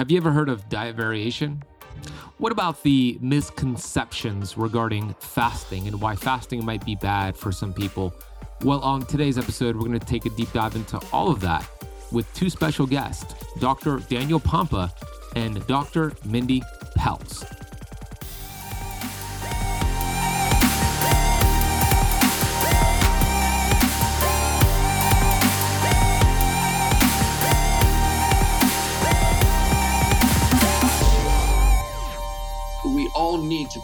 Have you ever heard of diet variation? What about the misconceptions regarding fasting and why fasting might be bad for some people? Well, on today's episode, we're going to take a deep dive into all of that with two special guests, Dr. Daniel Pompa and Dr. Mindy Pelz.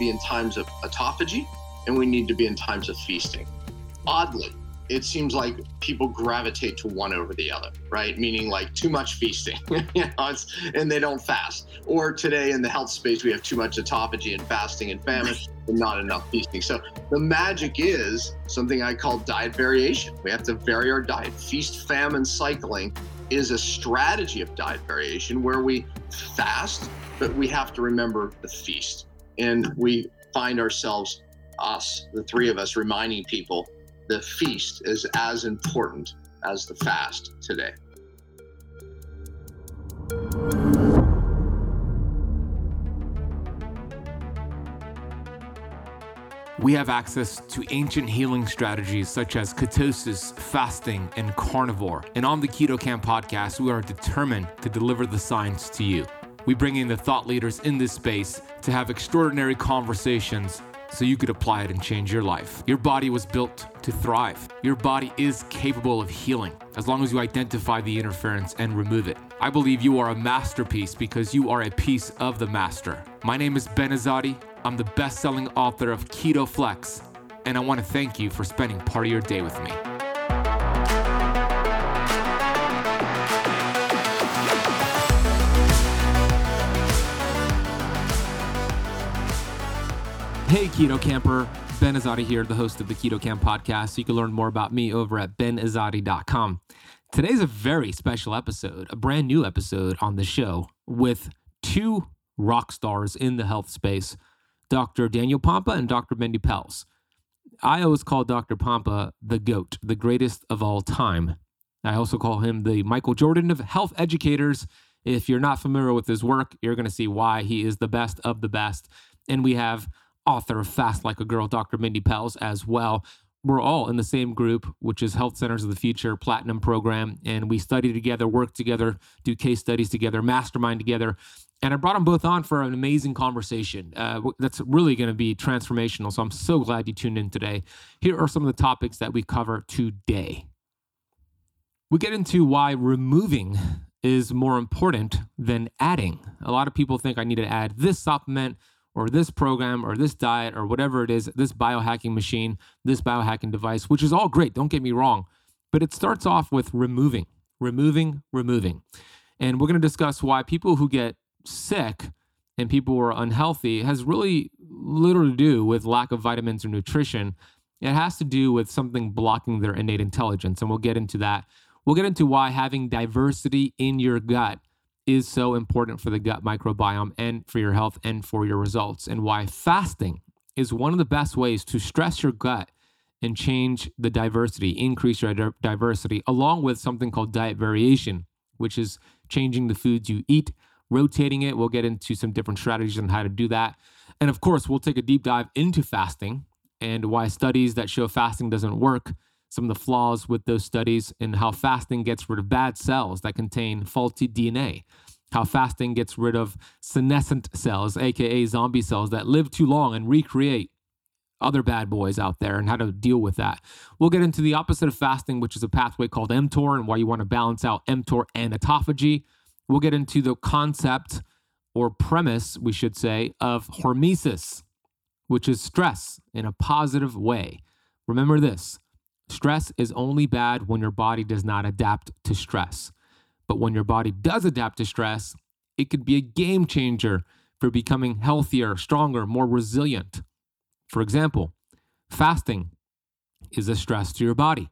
Be in times of autophagy and we need to be in times of feasting. Oddly, it seems like people gravitate to one over the other, right? Meaning like too much feasting, you know, and they don't fast. Or today in the health space, we have too much autophagy and fasting and famine and not enough feasting. So the magic is something I call diet variation. We have to vary our diet. Feast famine cycling is a strategy of diet variation where we fast, but we have to remember the feast and we find ourselves, us, the three of us, reminding people the feast is as important as the fast today. We have access to ancient healing strategies such as ketosis, fasting, and carnivore. And on the Keto Camp podcast, we are determined to deliver the science to you. We bring in the thought leaders in this space to have extraordinary conversations so you could apply it and change your life. Your body was built to thrive. Your body is capable of healing as long as you identify the interference and remove it. I believe you are a masterpiece because you are a piece of the master. My name is Ben Azadi. I'm the best selling author of Keto Flex, and I want to thank you for spending part of your day with me. Hey, Keto Camper. Ben Azadi here, the host of the Keto Camp podcast. You can learn more about me over at benazadi.com. Today's a very special episode, a brand new episode on the show with two rock stars in the health space, Dr. Daniel Pompa and Dr. Mindy Pelz. I always call Dr. Pompa the GOAT, the greatest of all time. I also call him the Michael Jordan of health educators. If you're not familiar with his work, you're going to see why he is the best of the best. And we have author of Fast Like a Girl, Dr. Mindy Pelz, as well. We're all in the same group, which is Health Centers of the Future Platinum Program. And we study together, work together, do case studies together, mastermind together. And I brought them both on for an amazing conversation uh, that's really going to be transformational. So I'm so glad you tuned in today. Here are some of the topics that we cover today. We get into why removing is more important than adding. A lot of people think I need to add this supplement or this program or this diet or whatever it is, this biohacking machine, this biohacking device, which is all great, don't get me wrong. But it starts off with removing, removing, removing. And we're going to discuss why people who get sick and people who are unhealthy has really little to do with lack of vitamins or nutrition. It has to do with something blocking their innate intelligence. And we'll get into that. We'll get into why having diversity in your gut is so important for the gut microbiome and for your health and for your results, and why fasting is one of the best ways to stress your gut and change the diversity, increase your diversity, along with something called diet variation, which is changing the foods you eat, rotating it. We'll get into some different strategies on how to do that. And of course, we'll take a deep dive into fasting and why studies that show fasting doesn't work some of the flaws with those studies and how fasting gets rid of bad cells that contain faulty DNA, how fasting gets rid of senescent cells, aka zombie cells that live too long and recreate other bad boys out there and how to deal with that. We'll get into the opposite of fasting, which is a pathway called mTOR and why you want to balance out mTOR and autophagy. We'll get into the concept or premise, we should say, of hormesis, which is stress in a positive way. Remember this Stress is only bad when your body does not adapt to stress. But when your body does adapt to stress, it could be a game changer for becoming healthier, stronger, more resilient. For example, fasting is a stress to your body.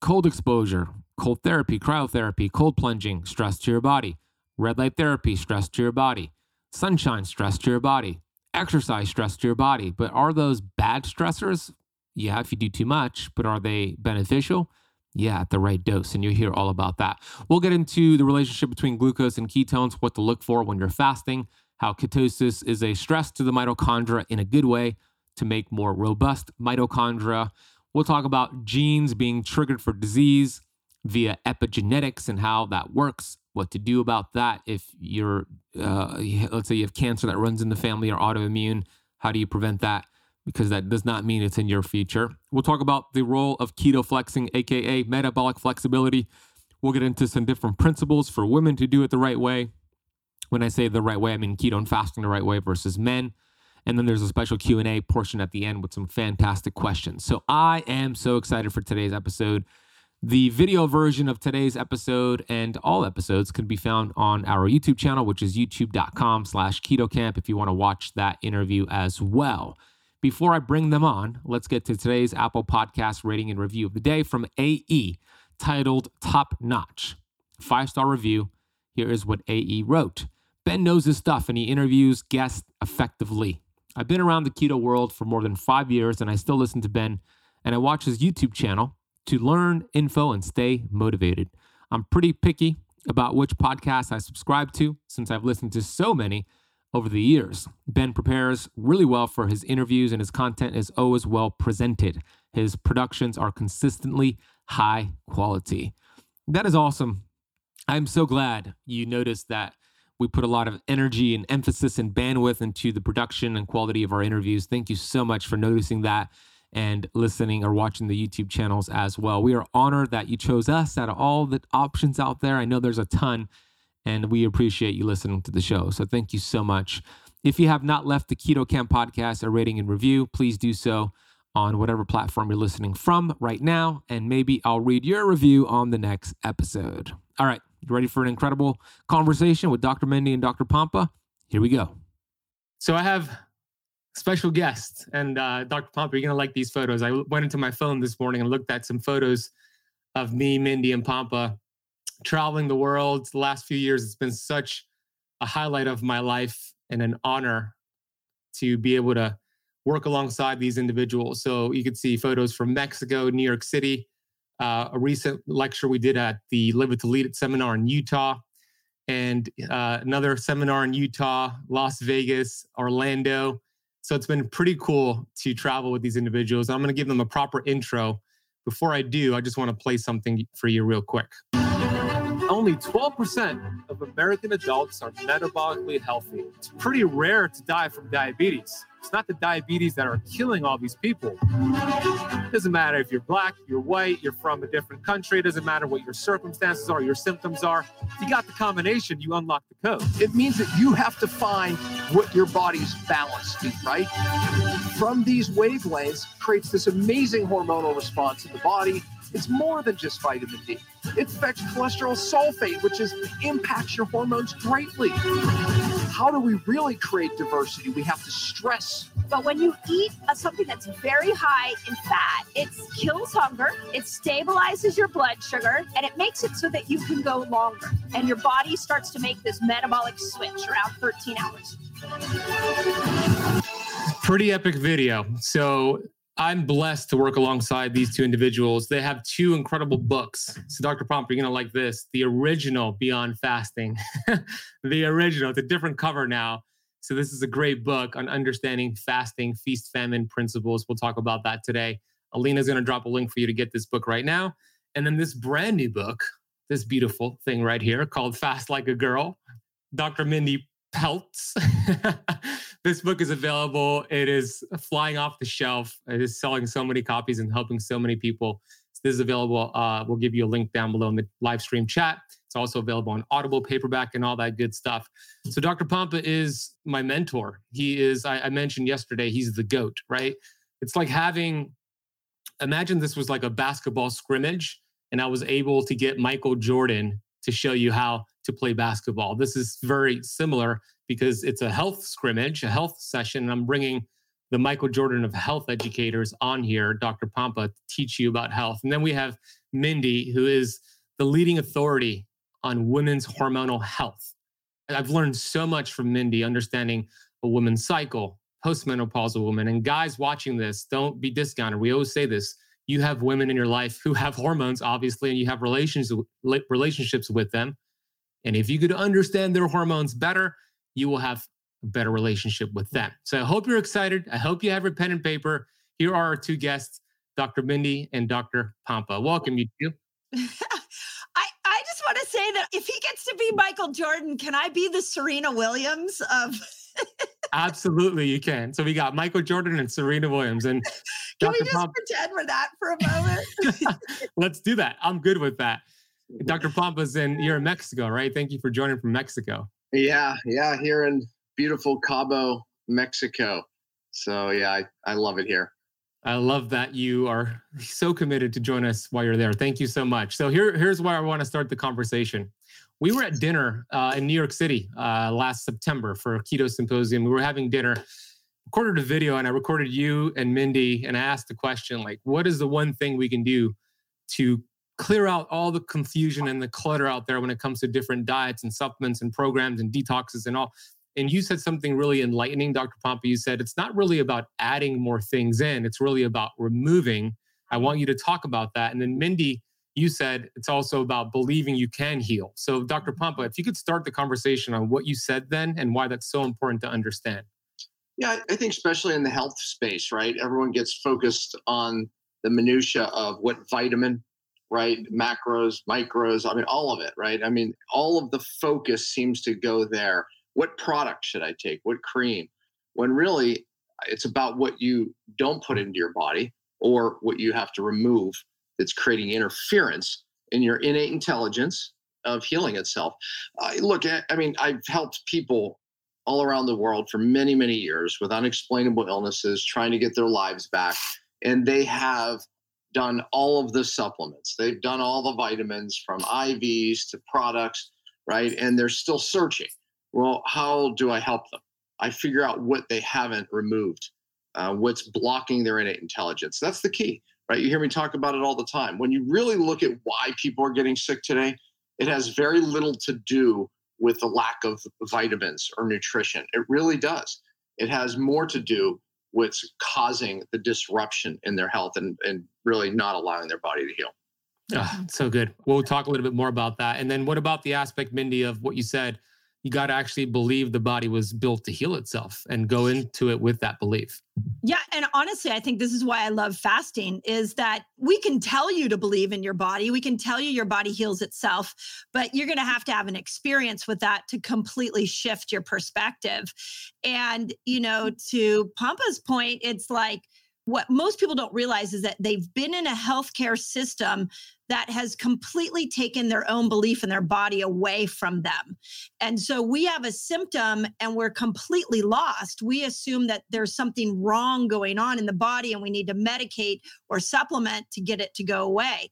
Cold exposure, cold therapy, cryotherapy, cold plunging, stress to your body. Red light therapy, stress to your body. Sunshine, stress to your body. Exercise, stress to your body. But are those bad stressors? Yeah, if you do too much, but are they beneficial? Yeah, at the right dose. And you'll hear all about that. We'll get into the relationship between glucose and ketones, what to look for when you're fasting, how ketosis is a stress to the mitochondria in a good way to make more robust mitochondria. We'll talk about genes being triggered for disease via epigenetics and how that works, what to do about that if you're, uh, let's say you have cancer that runs in the family or autoimmune. How do you prevent that? Because that does not mean it's in your future. We'll talk about the role of keto flexing, aka metabolic flexibility. We'll get into some different principles for women to do it the right way. When I say the right way, I mean keto and fasting the right way versus men. And then there's a special Q&A portion at the end with some fantastic questions. So I am so excited for today's episode. The video version of today's episode and all episodes can be found on our YouTube channel, which is youtube.com slash ketocamp if you want to watch that interview as well. Before I bring them on, let's get to today's Apple Podcast rating and review of the day from AE titled Top Notch. Five star review. Here is what AE wrote Ben knows his stuff and he interviews guests effectively. I've been around the keto world for more than five years and I still listen to Ben and I watch his YouTube channel to learn info and stay motivated. I'm pretty picky about which podcasts I subscribe to since I've listened to so many over the years. Ben prepares really well for his interviews, and his content is always well presented. His productions are consistently high quality. That is awesome. I'm so glad you noticed that we put a lot of energy and emphasis and bandwidth into the production and quality of our interviews. Thank you so much for noticing that and listening or watching the YouTube channels as well. We are honored that you chose us out of all the options out there. I know there's a ton, and we appreciate you listening to the show. So thank you so much. If you have not left the Keto Camp podcast a rating and review, please do so on whatever platform you're listening from right now, and maybe I'll read your review on the next episode. All right, you ready for an incredible conversation with Dr. Mindy and Dr. Pompa? Here we go. So I have special guests, and uh, Dr. Pompa, you're gonna like these photos. I went into my phone this morning and looked at some photos of me, Mindy, and Pompa traveling the world the last few years it's been such a highlight of my life and an honor to be able to work alongside these individuals. So you could see photos from mexico new york city uh, a recent lecture we did at the live it to lead it seminar in utah and uh, another seminar in utah las vegas orlando. So it's been pretty cool to travel with these individuals. I'm going to give them a proper intro. Before i do i just want to play something for you real quick only 12% of American adults are metabolically healthy. It's pretty rare to die from diabetes. It's not the diabetes that are killing all these people. It doesn't matter if you're black, you're white, you're from a different country. It doesn't matter what your circumstances are, your symptoms are. If you got the combination, you unlock the code. It means that you have to find what your body's balanced right? From these wavelengths creates this amazing hormonal response in the body it's more than just vitamin D. It affects cholesterol sulfate, which is, impacts your hormones greatly. How do we really create diversity? We have to stress. But when you eat a, something that's very high in fat, it kills hunger, it stabilizes your blood sugar, and it makes it so that you can go longer. And your body starts to make this metabolic switch around 13 hours. Pretty epic video. So I'm blessed to work alongside these two individuals. They have two incredible books. So, Dr. Pompa, you're going to like this the original Beyond Fasting. the original, it's a different cover now. So, this is a great book on understanding fasting, feast, famine principles. We'll talk about that today. Alina's going to drop a link for you to get this book right now. And then this brand new book, this beautiful thing right here called Fast Like a Girl, Dr. Mindy Pelz. this book is available. It is flying off the shelf. It is selling so many copies and helping so many people. So this is available. Uh, we'll give you a link down below in the live stream chat. It's also available on Audible, paperback, and all that good stuff. So Dr. Pompa is my mentor. He is, I, I mentioned yesterday, he's the GOAT, right? It's like having, imagine this was like a basketball scrimmage, and I was able to get Michael Jordan to show you how to play basketball. This is very similar because it's a health scrimmage, a health session. And I'm bringing the Michael Jordan of health educators on here, Dr. Pompa, to teach you about health. And then we have Mindy, who is the leading authority on women's hormonal health. I've learned so much from Mindy, understanding a woman's cycle, postmenopausal woman. And guys watching this, don't be discounted. We always say this you have women in your life who have hormones, obviously, and you have relations, relationships with them. And if you could understand their hormones better, you will have a better relationship with them. So I hope you're excited. I hope you have your pen and paper. Here are our two guests, Dr. Mindy and Dr. Pompa. Welcome, you two. I, I just want to say that if he gets to be Michael Jordan, can I be the Serena Williams of Absolutely, you can. So we got Michael Jordan and Serena Williams. And can Dr. we just pretend we're that for a moment? Let's do that. I'm good with that. Dr. Pompa's in you're in Mexico, right? Thank you for joining from Mexico. Yeah, yeah, here in beautiful Cabo, Mexico. So yeah, I, I love it here. I love that you are so committed to join us while you're there. Thank you so much. So here, here's where I want to start the conversation. We were at dinner uh, in New York City uh, last September for a keto symposium. We were having dinner, recorded a video, and I recorded you and Mindy, and I asked the question like, "What is the one thing we can do to clear out all the confusion and the clutter out there when it comes to different diets and supplements and programs and detoxes and all?" And you said something really enlightening, Dr. Pompa. You said it's not really about adding more things in; it's really about removing. I want you to talk about that. And then Mindy you said it's also about believing you can heal. So, Dr. Mm-hmm. Pompa, if you could start the conversation on what you said then and why that's so important to understand. Yeah, I think especially in the health space, right? Everyone gets focused on the minutia of what vitamin, right? Macros, micros, I mean, all of it, right? I mean, all of the focus seems to go there. What product should I take? What cream? When really it's about what you don't put into your body or what you have to remove that's creating interference in your innate intelligence of healing itself. Uh, look, I, I mean, I've helped people all around the world for many, many years with unexplainable illnesses, trying to get their lives back. And they have done all of the supplements, they've done all the vitamins from IVs to products, right? And they're still searching. Well, how do I help them? I figure out what they haven't removed, uh, what's blocking their innate intelligence. That's the key right? You hear me talk about it all the time. When you really look at why people are getting sick today, it has very little to do with the lack of vitamins or nutrition. It really does. It has more to do with causing the disruption in their health and, and really not allowing their body to heal. Oh, so good. We'll talk a little bit more about that. And then what about the aspect, Mindy, of what you said? You got to actually believe the body was built to heal itself and go into it with that belief. Yeah, and honestly, I think this is why I love fasting is that we can tell you to believe in your body. We can tell you your body heals itself, but you're going to have to have an experience with that to completely shift your perspective. And, you know, to Pompa's point, it's like what most people don't realize is that they've been in a healthcare system that has completely taken their own belief in their body away from them. And so we have a symptom and we're completely lost. We assume that there's something wrong going on in the body and we need to medicate or supplement to get it to go away.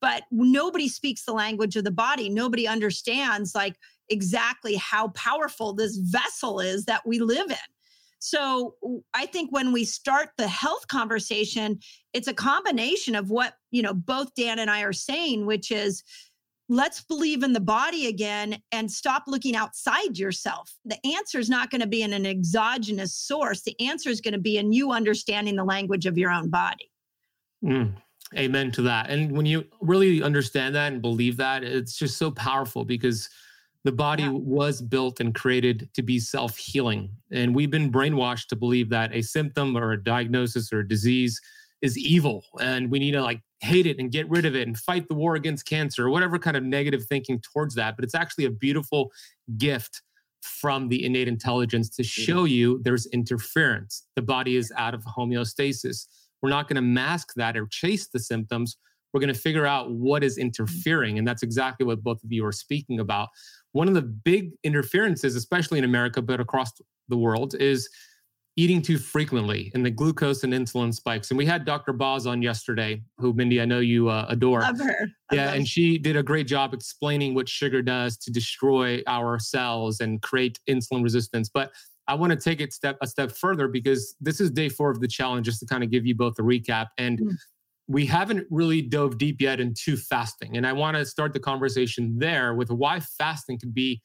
But nobody speaks the language of the body. Nobody understands like exactly how powerful this vessel is that we live in. So I think when we start the health conversation, it's a combination of what, you know, both Dan and I are saying, which is let's believe in the body again and stop looking outside yourself. The answer is not going to be in an exogenous source. The answer is going to be in you understanding the language of your own body. Mm, amen to that. And when you really understand that and believe that, it's just so powerful because the body yeah. was built and created to be self healing. And we've been brainwashed to believe that a symptom or a diagnosis or a disease is evil and we need to like hate it and get rid of it and fight the war against cancer or whatever kind of negative thinking towards that. But it's actually a beautiful gift from the innate intelligence to show you there's interference. The body is out of homeostasis. We're not going to mask that or chase the symptoms. We're going to figure out what is interfering. And that's exactly what both of you are speaking about one of the big interferences, especially in America, but across the world, is eating too frequently and the glucose and insulin spikes. And we had Dr. Boz on yesterday, who Mindy, I know you uh, adore. Love her. yeah, love and she did a great job explaining what sugar does to destroy our cells and create insulin resistance. But I want to take it step a step further because this is day four of the challenge, just to kind of give you both a recap. And mm we haven't really dove deep yet into fasting. And I want to start the conversation there with why fasting could be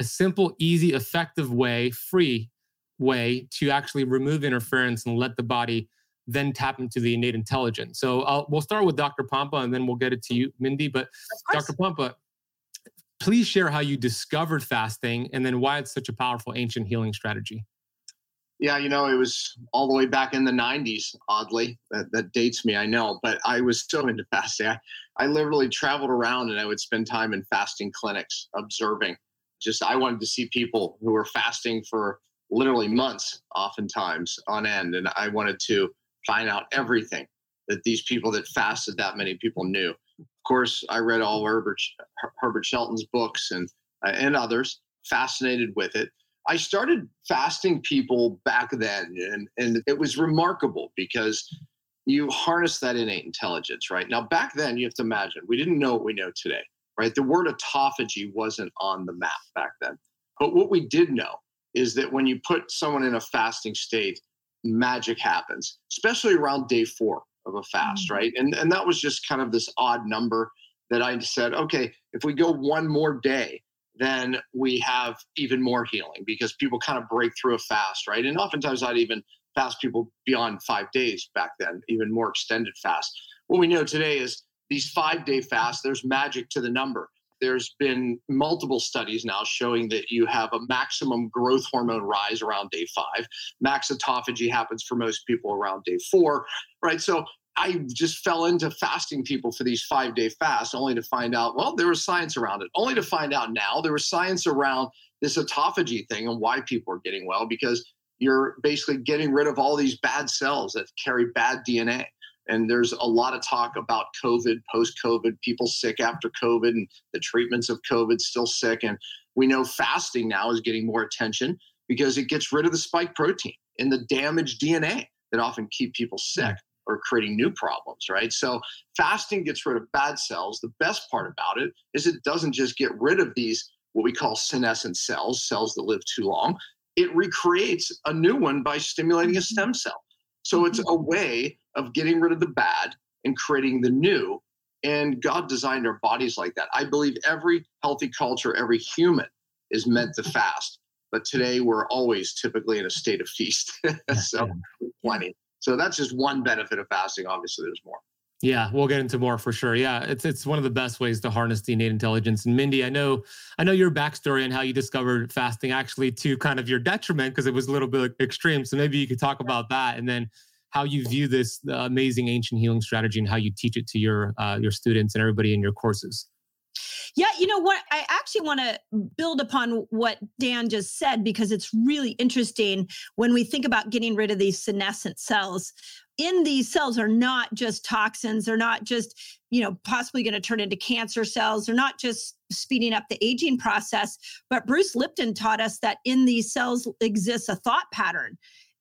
a simple, easy, effective way, free way to actually remove interference and let the body then tap into the innate intelligence. So I'll, we'll start with Dr. Pompa and then we'll get it to you, Mindy. But Dr. Pompa, please share how you discovered fasting and then why it's such a powerful ancient healing strategy. Yeah, you know, it was all the way back in the 90s, oddly. That, that dates me, I know, but I was so into fasting. I, I literally traveled around and I would spend time in fasting clinics observing. Just, I wanted to see people who were fasting for literally months, oftentimes on end. And I wanted to find out everything that these people that fasted that many people knew. Of course, I read all Herbert, Herbert Shelton's books and, and others, fascinated with it I started fasting people back then, and, and it was remarkable because you harness that innate intelligence, right? Now, back then, you have to imagine, we didn't know what we know today, right? The word autophagy wasn't on the map back then. But what we did know is that when you put someone in a fasting state, magic happens, especially around day four of a fast, mm-hmm. right? And, and that was just kind of this odd number that I said, okay, if we go one more day, then we have even more healing because people kind of break through a fast, right? And oftentimes I'd even fast people beyond five days back then, even more extended fast. What we know today is these five day fasts, there's magic to the number. There's been multiple studies now showing that you have a maximum growth hormone rise around day five. Max autophagy happens for most people around day four, right? So I just fell into fasting people for these five day fasts, only to find out, well, there was science around it. Only to find out now there was science around this autophagy thing and why people are getting well, because you're basically getting rid of all these bad cells that carry bad DNA. And there's a lot of talk about COVID, post COVID, people sick after COVID, and the treatments of COVID still sick. And we know fasting now is getting more attention because it gets rid of the spike protein and the damaged DNA that often keep people sick or creating new problems, right? So fasting gets rid of bad cells. The best part about it is it doesn't just get rid of these what we call senescent cells, cells that live too long. It recreates a new one by stimulating a mm-hmm. stem cell. So it's mm-hmm. a way of getting rid of the bad and creating the new. And God designed our bodies like that. I believe every healthy culture, every human is meant to fast. But today we're always typically in a state of feast. so plenty. So that's just one benefit of fasting. Obviously, there's more. Yeah, we'll get into more for sure. Yeah, it's it's one of the best ways to harness the innate intelligence. And Mindy, I know I know your backstory and how you discovered fasting actually to kind of your detriment because it was a little bit extreme. So maybe you could talk about that and then how you view this amazing ancient healing strategy and how you teach it to your uh, your students and everybody in your courses. Yeah, you know what? I actually want to build upon what Dan just said because it's really interesting when we think about getting rid of these senescent cells. In these cells are not just toxins, they're not just, you know, possibly going to turn into cancer cells, they're not just speeding up the aging process, but Bruce Lipton taught us that in these cells exists a thought pattern.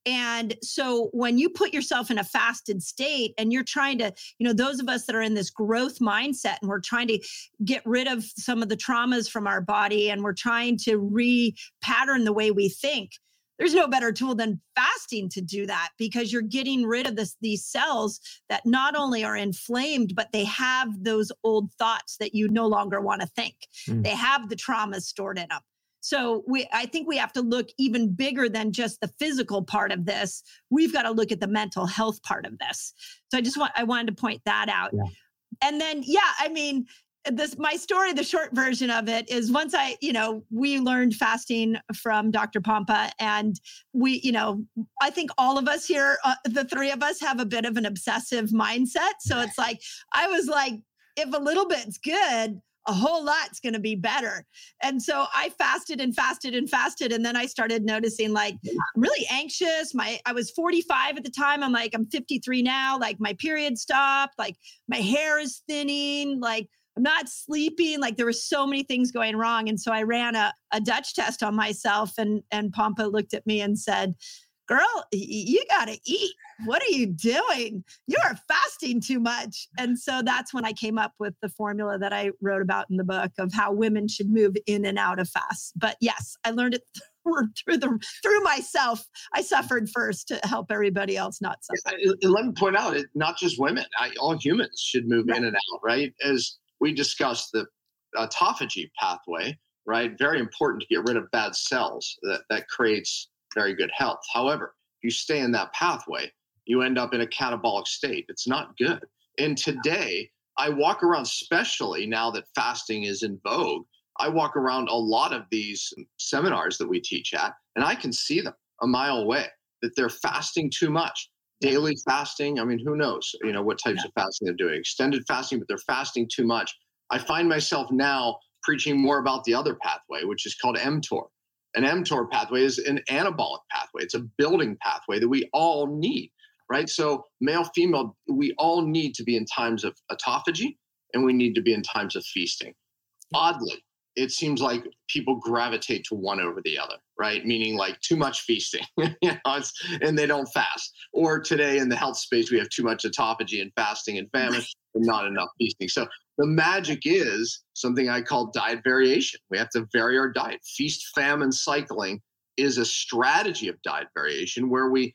And so when you put yourself in a fasted state and you're trying to, you know, those of us that are in this growth mindset and we're trying to get rid of some of the traumas from our body and we're trying to re-pattern the way we think, there's no better tool than fasting to do that because you're getting rid of this, these cells that not only are inflamed, but they have those old thoughts that you no longer want to think. Mm. They have the traumas stored in them. So we I think we have to look even bigger than just the physical part of this. We've got to look at the mental health part of this. So I just want I wanted to point that out. Yeah. And then yeah, I mean this my story the short version of it is once i you know we learned fasting from dr pompa and we you know i think all of us here uh, the three of us have a bit of an obsessive mindset so it's like i was like if a little bit's good a whole lot's going to be better. And so I fasted and fasted and fasted and then I started noticing like I'm really anxious. My I was 45 at the time. I'm like I'm 53 now. Like my period stopped, like my hair is thinning, like I'm not sleeping. Like there were so many things going wrong. And so I ran a, a Dutch test on myself and and Pompa looked at me and said, girl, you got to eat. What are you doing? You are fasting too much. And so that's when I came up with the formula that I wrote about in the book of how women should move in and out of fast. But yes, I learned it through the through myself. I suffered first to help everybody else not suffer. Let me point out, it not just women. I, all humans should move right. in and out, right? As we discussed the autophagy pathway, right? Very important to get rid of bad cells that that creates very good health. However, if you stay in that pathway, you end up in a catabolic state. It's not good. And today, I walk around, especially now that fasting is in vogue, I walk around a lot of these seminars that we teach at, and I can see them a mile away that they're fasting too much. Daily fasting, I mean, who knows, you know, what types yeah. of fasting they're doing. Extended fasting, but they're fasting too much. I find myself now preaching more about the other pathway, which is called mTOR. An mTOR pathway is an anabolic pathway. It's a building pathway that we all need, right? So male, female, we all need to be in times of autophagy and we need to be in times of feasting. Oddly, it seems like people gravitate to one over the other, right? Meaning like too much feasting, you know, and they don't fast. Or today in the health space, we have too much autophagy and fasting and famine and not enough feasting. So the magic is something I call diet variation. We have to vary our diet. Feast famine cycling is a strategy of diet variation where we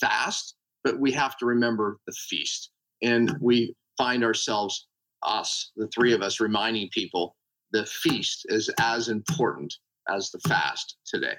fast, but we have to remember the feast. And we find ourselves, us, the three of us, reminding people the feast is as important as the fast today.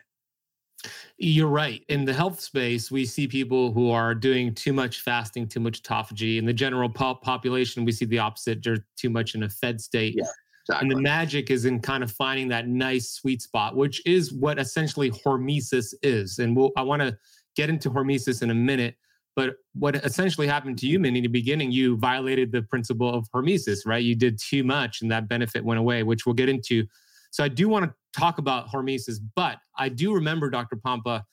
You're right. In the health space, we see people who are doing too much fasting, too much autophagy. In the general population, we see the opposite. They're too much in a fed state. Yeah, exactly. And the magic is in kind of finding that nice sweet spot, which is what essentially hormesis is. And we'll, I want to get into hormesis in a minute. But what essentially happened to you, Minnie, in the beginning, you violated the principle of hormesis, right? You did too much and that benefit went away, which we'll get into. So I do want to talk about hormesis, but I do remember, Dr. Pompa, I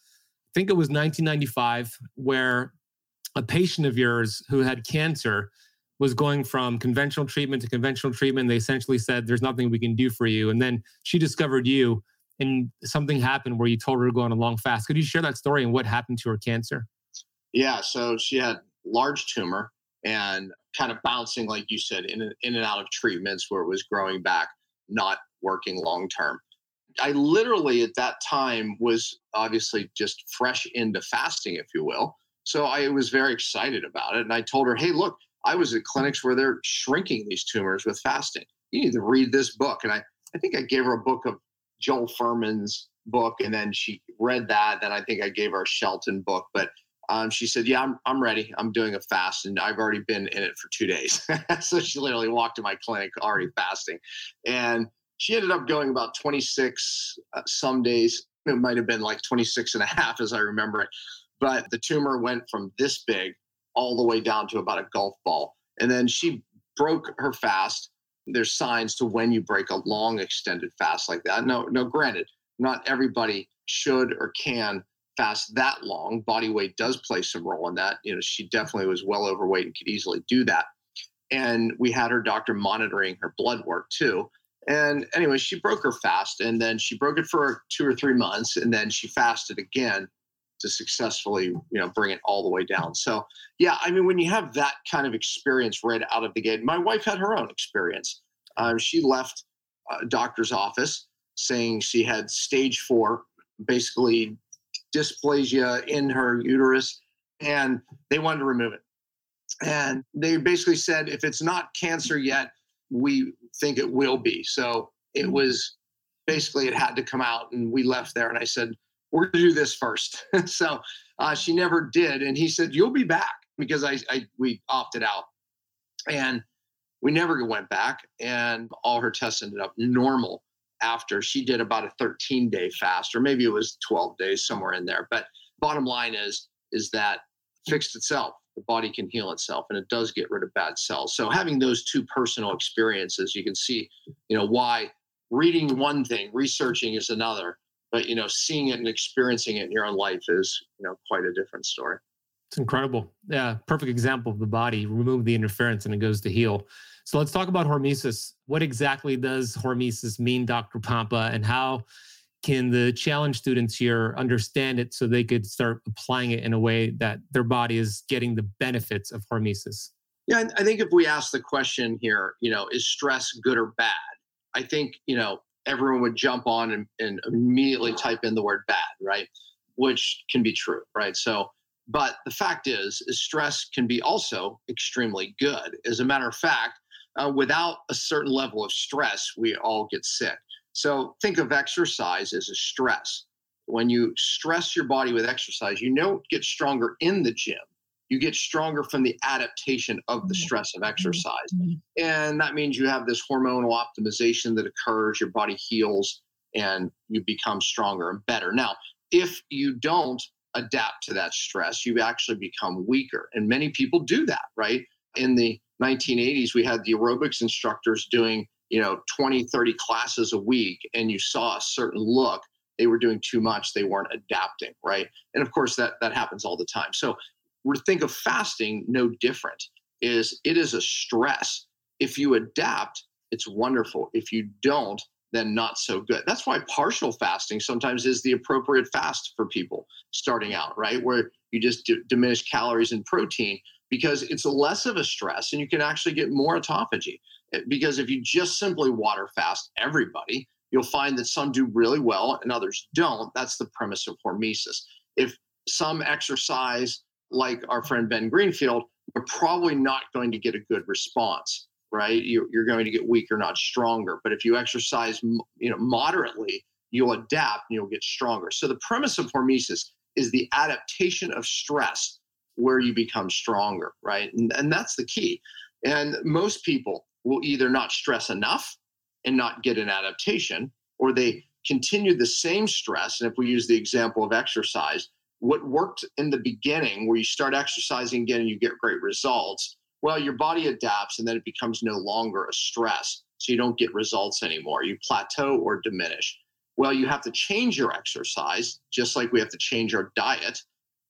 think it was 1995, where a patient of yours who had cancer was going from conventional treatment to conventional treatment. They essentially said, There's nothing we can do for you. And then she discovered you, and something happened where you told her to go on a long fast. Could you share that story and what happened to her cancer? Yeah. So she had large tumor and kind of bouncing, like you said, in, in and out of treatments where it was growing back, not working long term. I literally at that time was obviously just fresh into fasting, if you will. So I was very excited about it. And I told her, hey, look, I was at clinics where they're shrinking these tumors with fasting. You need to read this book. And I, I think I gave her a book of Joel Fuhrman's book, and then she read that. Then I think I gave her a Shelton book. But um, she said, "Yeah, I'm I'm ready. I'm doing a fast, and I've already been in it for two days." so she literally walked to my clinic already fasting, and she ended up going about 26 uh, some days. It might have been like 26 and a half as i remember it. But the tumor went from this big all the way down to about a golf ball. And then she broke her fast. There's signs to when you break a long extended fast like that. No no granted not everybody should or can fast that long body weight does play some role in that you know she definitely was well overweight and could easily do that and we had her doctor monitoring her blood work too and anyway, she broke her fast and then she broke it for two or three months and then she fasted again to successfully, you know, bring it all the way down. So, yeah, I mean, when you have that kind of experience right out of the gate, my wife had her own experience. Uh, she left a doctor's office saying she had stage four, basically dysplasia in her uterus, and they wanted to remove it. And they basically said, if it's not cancer yet, we think it will be. So it mm-hmm. was basically it had to come out, and we left there. And I said, "We're going to do this first. so uh, she never did, and he said, "You'll be back," because I, I we opted out, and we never went back. And all her tests ended up normal after she did about a 13 day fast, or maybe it was 12 days somewhere in there. But bottom line is is that fixed itself the body can heal itself and it does get rid of bad cells. So having those two personal experiences, you can see, you know, why reading one thing, researching is another, but you know, seeing it and experiencing it in your own life is, you know, quite a different story. It's incredible. Yeah, perfect example of the body. Remove the interference and it goes to heal. So let's talk about hormesis. What exactly does hormesis mean, Dr. Pompa, and how can the challenge students here understand it so they could start applying it in a way that their body is getting the benefits of hormesis? Yeah, I think if we ask the question here, you know, is stress good or bad? I think, you know, everyone would jump on and, and immediately type in the word bad, right? Which can be true, right? So, but the fact is, is stress can be also extremely good. As a matter of fact, uh, without a certain level of stress, we all get sick. So think of exercise as a stress. When you stress your body with exercise, you don't get stronger in the gym. you get stronger from the adaptation of the stress of exercise. And that means you have this hormonal optimization that occurs, your body heals, and you become stronger and better. Now, if you don't adapt to that stress, you actually become weaker. And many people do that, right? In the 1980s, we had the aerobics instructors doing, you know, 20, 30 classes a week, and you saw a certain look. They were doing too much. They weren't adapting, right? And of course, that that happens all the time. So we think of fasting no different. Is it is a stress. If you adapt, it's wonderful. If you don't, then not so good. That's why partial fasting sometimes is the appropriate fast for people starting out, right? Where you just d- diminish calories and protein because it's less of a stress and you can actually get more autophagy. Eh, because if you just simply water fast everybody, you'll find that some do really well and others don't. That's the premise of hormesis. If some exercise, like our friend Ben Greenfield, you're probably not going to get a good response right? You're, you're going to get weaker, not stronger. But if you exercise, you know, moderately, you'll adapt and you'll get stronger. So the premise of hormesis is the adaptation of stress where you become stronger, right? And, and that's the key. And most people will either not stress enough and not get an adaptation, or they continue the same stress. And if we use the example of exercise, what worked in the beginning, where you start exercising again and you get great results, well, your body adapts and then it becomes no longer a stress. So you don't get results anymore. You plateau or diminish. Well, you have to change your exercise, just like we have to change our diet.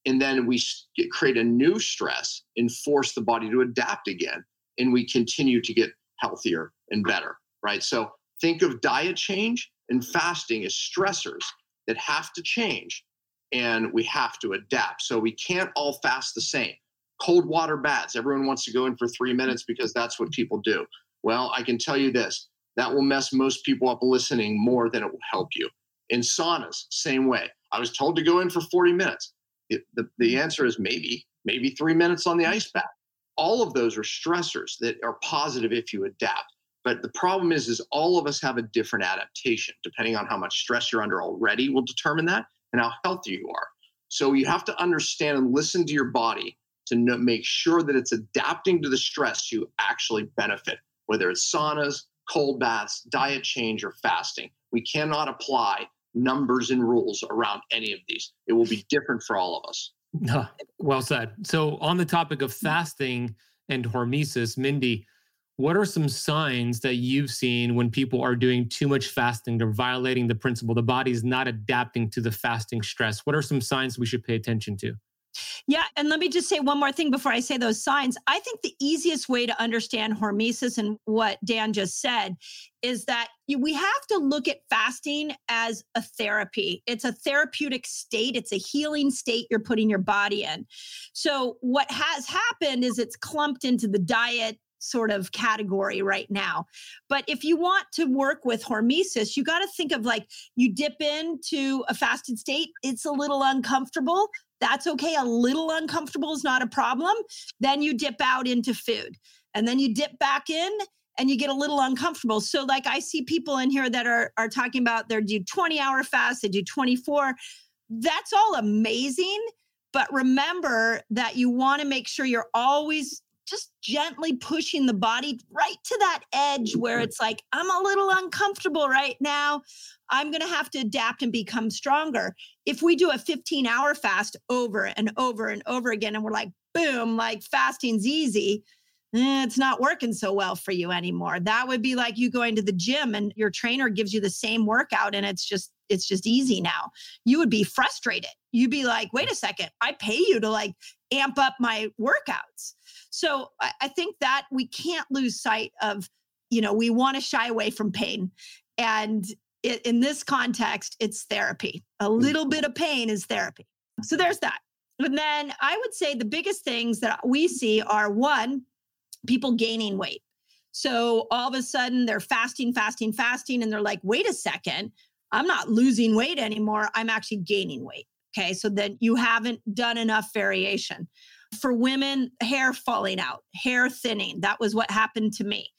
And then we create a new stress and force the body to adapt again. And we continue to get healthier and better, right? So think of diet change and fasting as stressors that have to change and we have to adapt. So we can't all fast the same cold water baths. Everyone wants to go in for three minutes because that's what people do. Well, I can tell you this that will mess most people up listening more than it will help you. In saunas, same way. I was told to go in for 40 minutes. It, the, the answer is maybe, maybe three minutes on the ice bath. All of those are stressors that are positive if you adapt. But the problem is, is all of us have a different adaptation. Depending on how much stress you're under already will determine that and how healthy you are. So you have to understand and listen to your body to know, make sure that it's adapting to the stress to actually benefit, whether it's saunas, cold baths, diet change, or fasting. We cannot apply numbers and rules around any of these. It will be different for all of us. Well said. So, on the topic of fasting and hormesis, Mindy, what are some signs that you've seen when people are doing too much fasting? They're violating the principle. The body's not adapting to the fasting stress. What are some signs we should pay attention to? Yeah. And let me just say one more thing before I say those signs. I think the easiest way to understand hormesis and what Dan just said is that we have to look at fasting as a therapy. It's a therapeutic state, it's a healing state you're putting your body in. So, what has happened is it's clumped into the diet sort of category right now. But if you want to work with hormesis, you got to think of like you dip into a fasted state, it's a little uncomfortable. That's okay. A little uncomfortable is not a problem. Then you dip out into food and then you dip back in and you get a little uncomfortable. So like I see people in here that are are talking about they do 20 hour fast, they do 24. That's all amazing, but remember that you want to make sure you're always just gently pushing the body right to that edge where it's like, I'm a little uncomfortable right now. I'm going to have to adapt and become stronger. If we do a 15 hour fast over and over and over again, and we're like, boom, like fasting's easy, eh, it's not working so well for you anymore. That would be like you going to the gym and your trainer gives you the same workout and it's just, it's just easy now. You would be frustrated. You'd be like, wait a second, I pay you to like amp up my workouts. So I, I think that we can't lose sight of, you know, we want to shy away from pain. And it, in this context, it's therapy. A mm. little bit of pain is therapy. So there's that. And then I would say the biggest things that we see are one, people gaining weight. So all of a sudden they're fasting, fasting, fasting, and they're like, wait a second, I'm not losing weight anymore. I'm actually gaining weight. Okay. So then you haven't done enough variation. For women, hair falling out, hair thinning. That was what happened to me.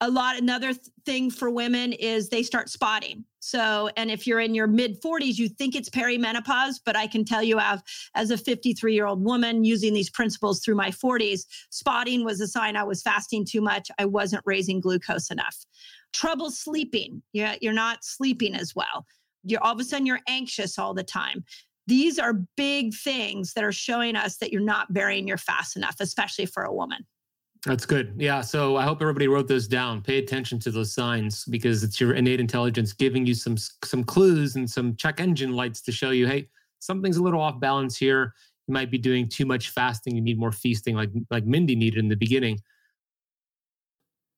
A lot, another th- thing for women is they start spotting. So, and if you're in your mid 40s, you think it's perimenopause, but I can tell you, I've, as a 53 year old woman using these principles through my 40s, spotting was a sign I was fasting too much. I wasn't raising glucose enough. Trouble sleeping. You're, you're not sleeping as well. You're all of a sudden you're anxious all the time. These are big things that are showing us that you're not burying your fast enough, especially for a woman. That's good. Yeah. So I hope everybody wrote those down. Pay attention to those signs because it's your innate intelligence giving you some some clues and some check engine lights to show you, hey, something's a little off balance here. You might be doing too much fasting. You need more feasting, like like Mindy needed in the beginning.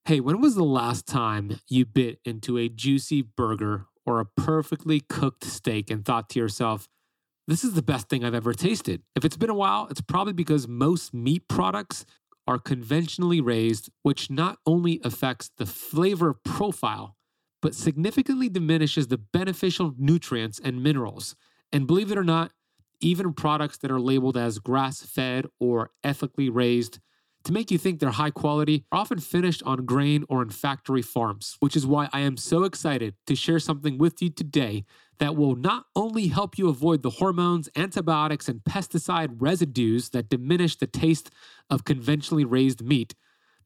Hey, when was the last time you bit into a juicy burger or a perfectly cooked steak and thought to yourself, this is the best thing I've ever tasted? If it's been a while, it's probably because most meat products are conventionally raised, which not only affects the flavor profile, but significantly diminishes the beneficial nutrients and minerals. And believe it or not, even products that are labeled as grass fed or ethically raised to make you think they're high quality are often finished on grain or in factory farms, which is why I am so excited to share something with you today that will not only help you avoid the hormones, antibiotics, and pesticide residues that diminish the taste of conventionally raised meat,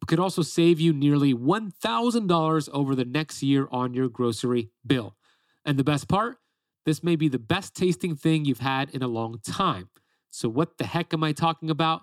but could also save you nearly $1,000 over the next year on your grocery bill. And the best part, this may be the best tasting thing you've had in a long time. So, what the heck am I talking about?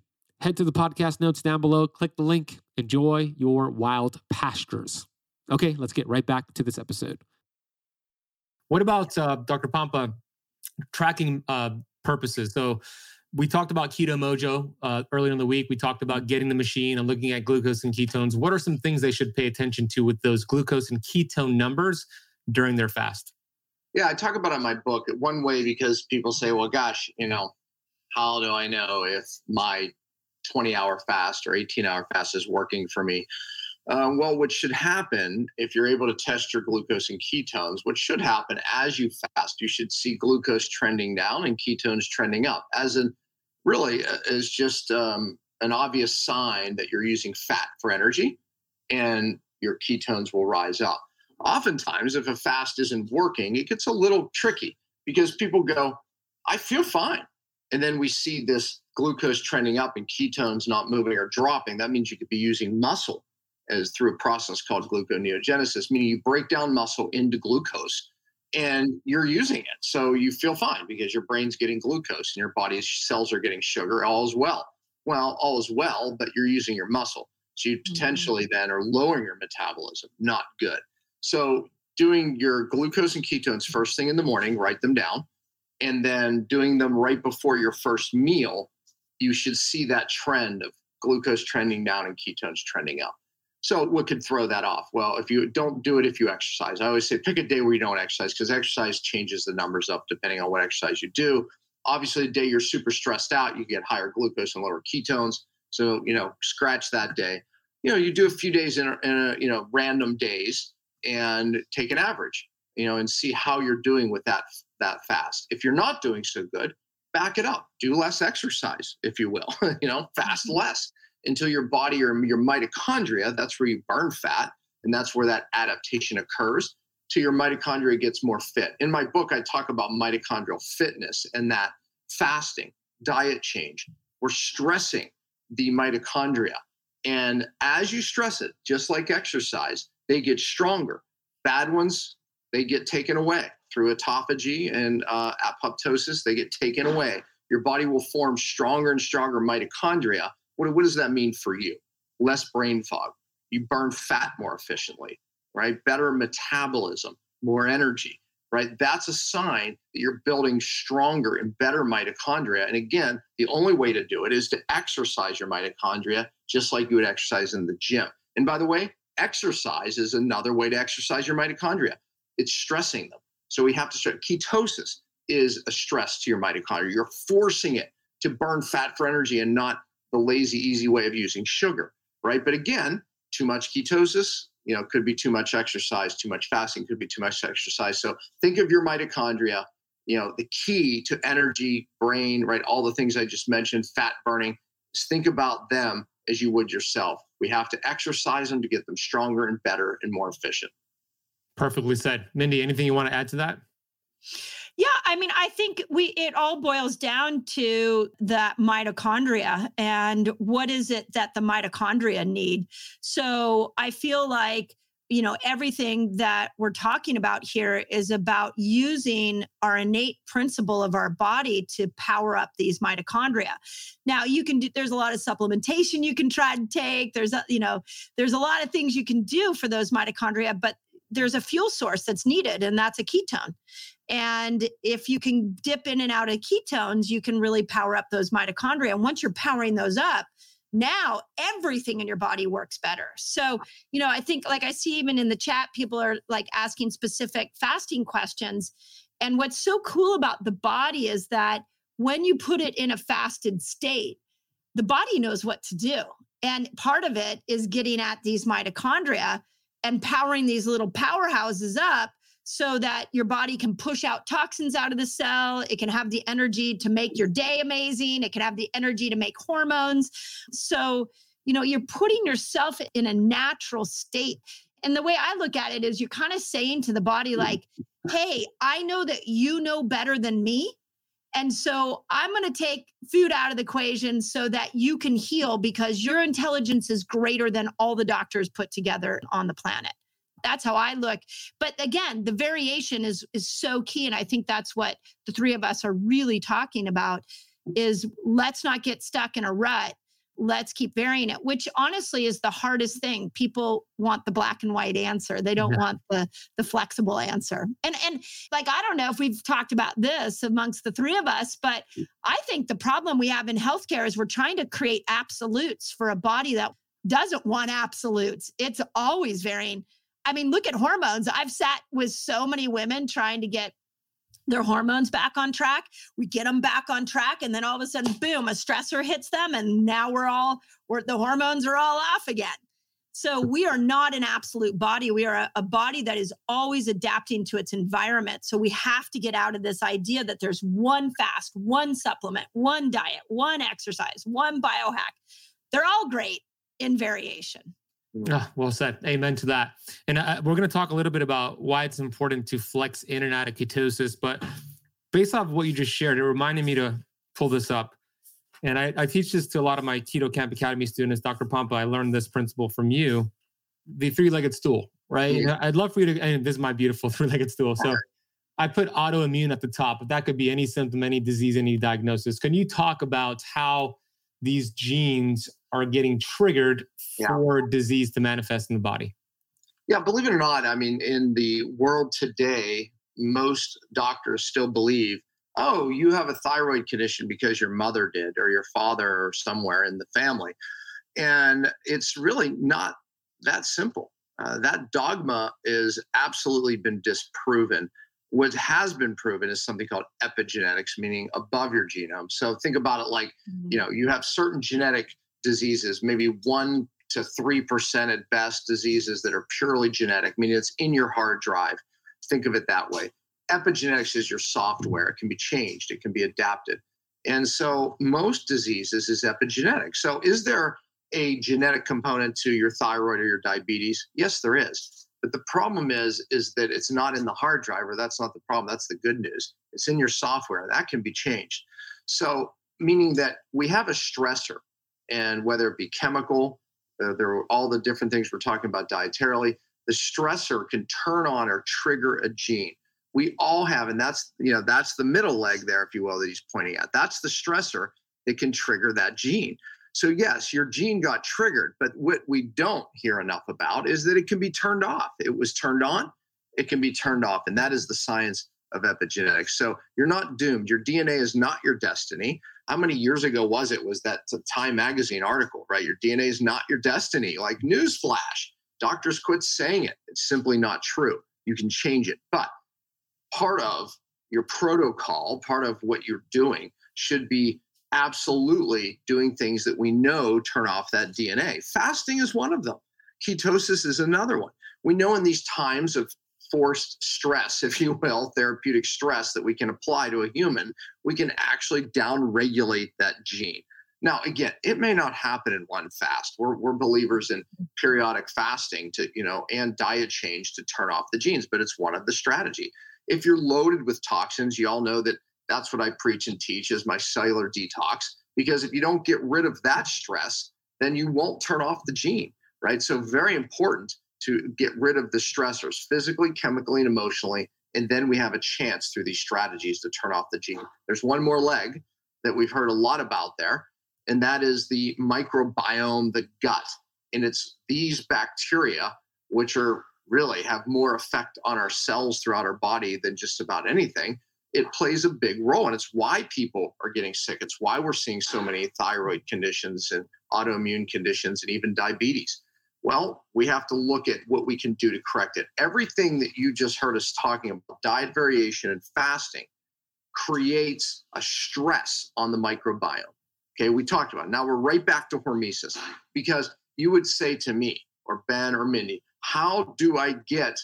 head to the podcast notes down below, click the link, enjoy your wild pastures. Okay, let's get right back to this episode. What about uh, Dr. Pompa tracking uh, purposes? So we talked about Keto Mojo uh, earlier in the week. We talked about getting the machine and looking at glucose and ketones. What are some things they should pay attention to with those glucose and ketone numbers during their fast? Yeah, I talk about it in my book. One way because people say, well, gosh, you know, how do I know if my 20 hour fast or 18 hour fast is working for me. Uh, well, what should happen if you're able to test your glucose and ketones, what should happen as you fast, you should see glucose trending down and ketones trending up, as in really uh, is just um, an obvious sign that you're using fat for energy and your ketones will rise up. Oftentimes, if a fast isn't working, it gets a little tricky because people go, I feel fine. And then we see this glucose trending up and ketones not moving or dropping, that means you could be using muscle as through a process called gluconeogenesis, meaning you break down muscle into glucose and you're using it. So you feel fine because your brain's getting glucose and your body's cells are getting sugar. All is well. Well, all is well, but you're using your muscle. So you mm-hmm. potentially mm-hmm. then are lowering your metabolism. Not good. So doing your glucose and ketones first thing in the morning, write them down, and then doing them right before your first meal you should see that trend of glucose trending down and ketones trending up. So what could throw that off? Well, if you don't do it if you exercise. I always say pick a day where you don't exercise because exercise changes the numbers up depending on what exercise you do. Obviously, the day you're super stressed out, you get higher glucose and lower ketones. So you know, scratch that day. You know, you do a few days in a, in a you know random days and take an average. You know, and see how you're doing with that that fast. If you're not doing so good, back it up. Do less exercise, if you will. you know, fast mm-hmm. less until your body or your mitochondria, that's where you burn fat, and that's where that adaptation occurs, till your mitochondria gets more fit. In my book, I talk about mitochondrial fitness and that fasting, diet change. We're stressing the mitochondria. And as you stress it, just like exercise, they get stronger. Bad ones, they get taken away through autophagy and uh, apoptosis, they get taken away. Your body will form stronger and stronger mitochondria. What, what does that mean for you? Less brain fog. You burn fat more efficiently, right? Better metabolism, more energy, right? That's a sign that you're building stronger and better mitochondria. And again, the only way to do it is to exercise your mitochondria just like you would exercise in the gym. And by the way, exercise is another way to exercise your mitochondria. It's stressing them. So we have to start. Ketosis is a stress to your mitochondria. You're forcing it to burn fat for energy and not the lazy, easy way of using sugar, right? But again, too much ketosis, you know, could be too much exercise, too much fasting, could be too much exercise. So think of your mitochondria, you know, the key to energy, brain, right? All the things I just mentioned, fat burning, is think about them as you would yourself. We have to exercise them to get them stronger and better and more efficient. Perfectly said. Mindy, anything you want to add to that? Yeah, I mean, I think we it all boils down to that mitochondria and what is it that the mitochondria need. So I feel like you know everything that we're talking about here is about using our innate principle of our body to power up these mitochondria now you can do there's a lot of supplementation you can try to take there's a you know there's a lot of things you can do for those mitochondria but there's a fuel source that's needed, and that's a ketone. And if you can dip in and out of ketones, you can really power up those mitochondria. And once you're powering those up, now everything in your body works better. So, you know, I think like I see even in the chat, people are like asking specific fasting questions. And what's so cool about the body is that when you put it in a fasted state, the body knows what to do. And part of it is getting at these mitochondria and powering these little powerhouses up so that your body can push out toxins out of the cell. It can have the energy to make your day amazing. It can have the energy to make hormones. So, you know, you're putting yourself in a natural state. And the way I look at it is you're kind of saying to the body, like, hey, I know that you know better than me. And so I'm going to take food out of the equation so that you can heal because your intelligence is greater than all the doctors put together on the planet. That's how I look. But again, the variation is is so key and I think that's what the three of us are really talking about is let's not get stuck in a rut let's keep varying it which honestly is the hardest thing. People want the black and white answer. They don't yeah. want the the flexible answer. And and like i don't know if we've talked about this amongst the three of us but mm. i think the problem we have in healthcare is we're trying to create absolutes for a body that doesn't want absolutes. It's always varying. I mean look at hormones. I've sat with so many women trying to get their hormones back on track. We get them back on track, and then all of a sudden, boom, a stressor hits them, and now we're all we're, the hormones are all off again. So we are not an absolute body. We are a, a, body that is always adapting to its environment. So we have to get out of this idea that there's one fast, one supplement, one diet, one exercise, one biohack. They're all great in variation. Ah, well said. Amen to that. And uh, we're going to talk a little bit about why it's important to flex in and out of ketosis. But based off of what you just shared, it reminded me to pull this up. And I, I teach this to a lot of my Keto Camp Academy students. Dr. Pompa, I learned this principle from you the three legged stool, right? Yeah. I'd love for you to, and this is my beautiful three legged stool. So I put autoimmune at the top, but that could be any symptom, any disease, any diagnosis. Can you talk about how these genes are getting triggered for yeah. disease to manifest in the body. Yeah, believe it or not, I mean, in the world today, most doctors still believe oh, you have a thyroid condition because your mother did or your father or somewhere in the family. And it's really not that simple. Uh, that dogma is absolutely been disproven. What has been proven is something called epigenetics, meaning above your genome. So think about it like, mm-hmm. you know, you have certain genetic diseases, maybe one to 3% at best diseases that are purely genetic, meaning it's in your hard drive. Think of it that way. Epigenetics is your software. It can be changed, it can be adapted. And so most diseases is epigenetic. So is there a genetic component to your thyroid or your diabetes? Yes, there is. But the problem is, is that it's not in the hard drive, or that's not the problem. That's the good news. It's in your software. That can be changed. So, meaning that we have a stressor, and whether it be chemical, uh, there are all the different things we're talking about dietarily. The stressor can turn on or trigger a gene. We all have, and that's you know that's the middle leg there, if you will, that he's pointing at. That's the stressor that can trigger that gene. So, yes, your gene got triggered, but what we don't hear enough about is that it can be turned off. It was turned on, it can be turned off. And that is the science of epigenetics. So, you're not doomed. Your DNA is not your destiny. How many years ago was it? Was that Time magazine article, right? Your DNA is not your destiny. Like, newsflash, doctors quit saying it. It's simply not true. You can change it. But part of your protocol, part of what you're doing should be absolutely doing things that we know turn off that DNA. Fasting is one of them. Ketosis is another one. We know in these times of forced stress, if you will, therapeutic stress that we can apply to a human, we can actually downregulate that gene. Now, again, it may not happen in one fast. We're, we're believers in periodic fasting to, you know, and diet change to turn off the genes, but it's one of the strategy. If you're loaded with toxins, you all know that that's what I preach and teach is my cellular detox. Because if you don't get rid of that stress, then you won't turn off the gene, right? So very important to get rid of the stressors physically, chemically, and emotionally. And then we have a chance through these strategies to turn off the gene. There's one more leg that we've heard a lot about there, and that is the microbiome, the gut. And it's these bacteria, which are really have more effect on our cells throughout our body than just about anything it plays a big role and it's why people are getting sick it's why we're seeing so many thyroid conditions and autoimmune conditions and even diabetes well we have to look at what we can do to correct it everything that you just heard us talking about diet variation and fasting creates a stress on the microbiome okay we talked about it. now we're right back to hormesis because you would say to me or ben or mindy how do i get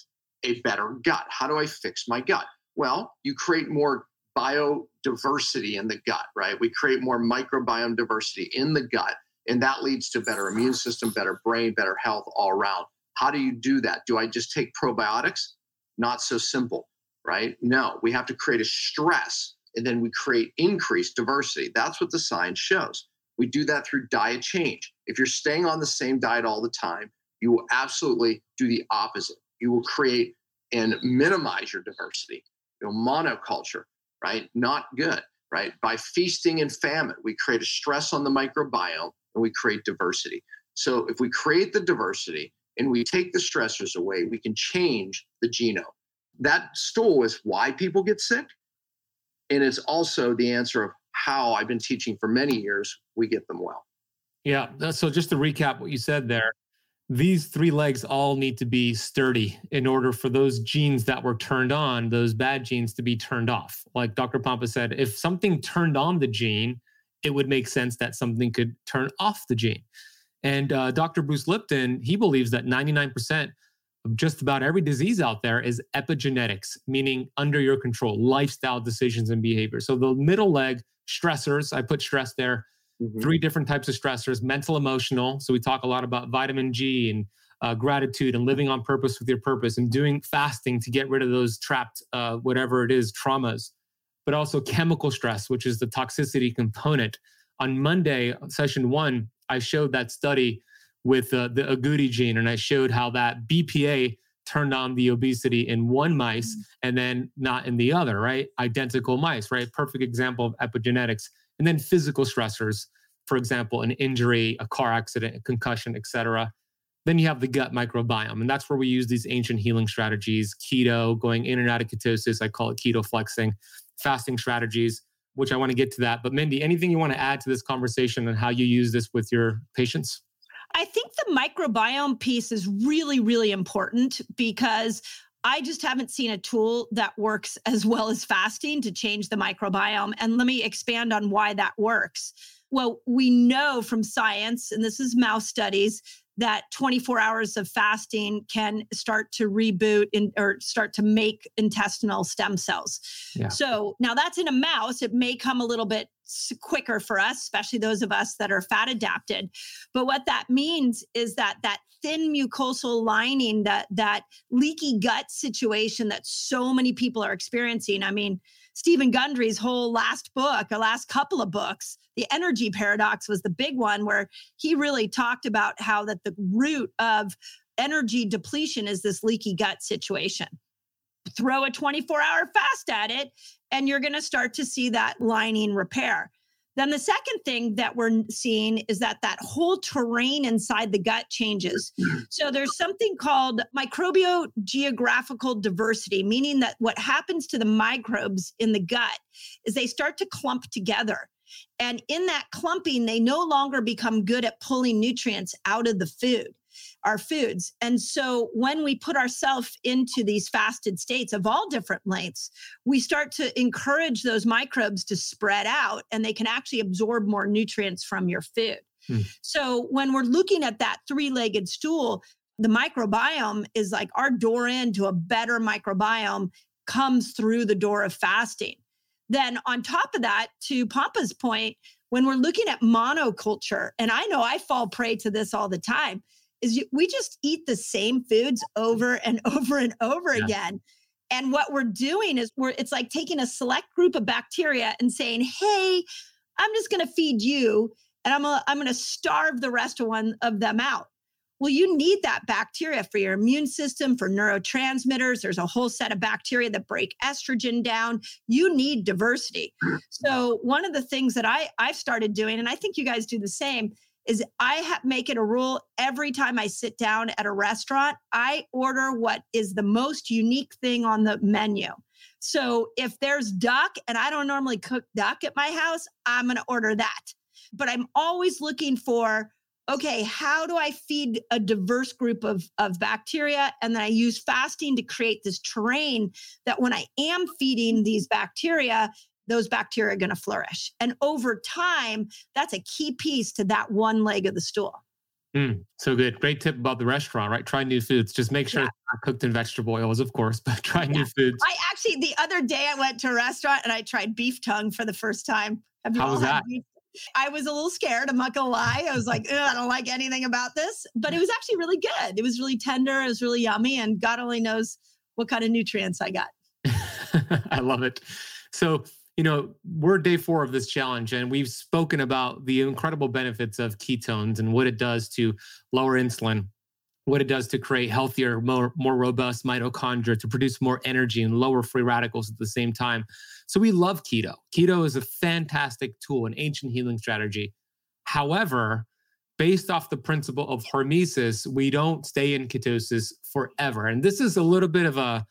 a better gut how do i fix my gut well, you create more biodiversity in the gut, right? We create more microbiome diversity in the gut, and that leads to better immune system, better brain, better health all around. How do you do that? Do I just take probiotics? Not so simple, right? No, we have to create a stress and then we create increased diversity. That's what the science shows. We do that through diet change. If you're staying on the same diet all the time, you will absolutely do the opposite. You will create and minimize your diversity you know, monoculture, right? Not good, right? By feasting and famine, we create a stress on the microbiome and we create diversity. So if we create the diversity and we take the stressors away, we can change the genome. That stool is why people get sick. And it's also the answer of how I've been teaching for many years, we get them well. Yeah. So just to recap what you said there, these three legs all need to be sturdy in order for those genes that were turned on, those bad genes, to be turned off. Like Dr. Pompa said, if something turned on the gene, it would make sense that something could turn off the gene. And uh, Dr. Bruce Lipton, he believes that 99% of just about every disease out there is epigenetics, meaning under your control, lifestyle decisions and behavior. So the middle leg, stressors, I put stress there, mm-hmm. three different types of stressors mental, emotional. So we talk a lot about vitamin G and uh, gratitude and living on purpose with your purpose and doing fasting to get rid of those trapped, uh, whatever it is, traumas, but also chemical stress, which is the toxicity component. On Monday, session one, I showed that study with uh, the agouti gene, and I showed how that BPA turned on the obesity in one mice mm-hmm. and then not in the other, right? Identical mice, right? Perfect example of epigenetics and then physical stressors for example an injury a car accident a concussion etc then you have the gut microbiome and that's where we use these ancient healing strategies keto going in and out of ketosis i call it keto flexing fasting strategies, which I want to get to that. But Mindy, anything you want to add to this conversation and how you use this with your patients? I think the microbiome piece is really, really important because I just haven't seen a tool that works as well as fasting to change the microbiome. And let me expand on why that works. Well, we know from science, and this is mouse studies, that 24 hours of fasting can start to reboot in, or start to make intestinal stem cells. Yeah. So now that's in a mouse. It may come a little bit quicker for us, especially those of us that are fat adapted. But what that means is that that thin mucosal lining, that that leaky gut situation that so many people are experiencing. I mean, Steven Gundry's whole last book, a last couple of books, the energy paradox was the big one where he really talked about how that the root of energy depletion is this leaky gut situation. Throw a 24 hour fast at it, and you're going to start to see that lining repair. Then the second thing that we're seeing is that that whole terrain inside the gut changes. Mm-hmm. So there's something called microbial geographical diversity, meaning that what happens to the microbes in the gut is they start to clump together. And in that clumping, they no longer become good at pulling nutrients out of the food our foods. And so when we put ourselves into these fasted states of all different lengths, we start to encourage those microbes to spread out and they can actually absorb more nutrients from your food. Hmm. So when we're looking at that three legged stool, the microbiome is like our door into a better microbiome comes through the door of fasting. Then, on top of that, to Pompa's point, when we're looking at monoculture, and I know I fall prey to this all the time, is you, we just eat the same foods mm-hmm. over and over and over yeah. again. And what we're doing is we're it's like taking a select group of bacteria and saying, "Hey, I'm just going to feed you and I'm a, I'm going to starve the rest of one of them out." Well, you need that bacteria for your immune system, for neurotransmitters. There's a whole set of bacteria that break estrogen down. You need diversity. Mm-hmm. So, one of the things that I, I've started doing, and I think you guys do the same, is I ha- make it a rule every time I sit down at a restaurant, I order what is the most unique thing on the menu. So if there's duck and I don't normally cook duck at my house, I'm going to order that. But I'm always looking for okay, how do I feed a diverse group of, of bacteria? And then I use fasting to create this terrain that when I am feeding these bacteria, those bacteria are going to flourish. And over time, that's a key piece to that one leg of the stool. Mm, so good. Great tip about the restaurant, right? Try new foods. Just make sure yeah. it's not cooked in vegetable oils, of course, but try yeah. new foods. I actually, the other day, I went to a restaurant and I tried beef tongue for the first time. Have you How was that? Beef? I was a little scared. I'm not gonna lie. I was like, I don't like anything about this, but it was actually really good. It was really tender. It was really yummy, and God only knows what kind of nutrients I got. I love it. So you know, we're day four of this challenge, and we've spoken about the incredible benefits of ketones and what it does to lower insulin, what it does to create healthier, more, more robust mitochondria, to produce more energy and lower free radicals at the same time. So we love keto. Keto is a fantastic tool, an ancient healing strategy. However, based off the principle of hormesis, we don't stay in ketosis forever. And this is a little bit of a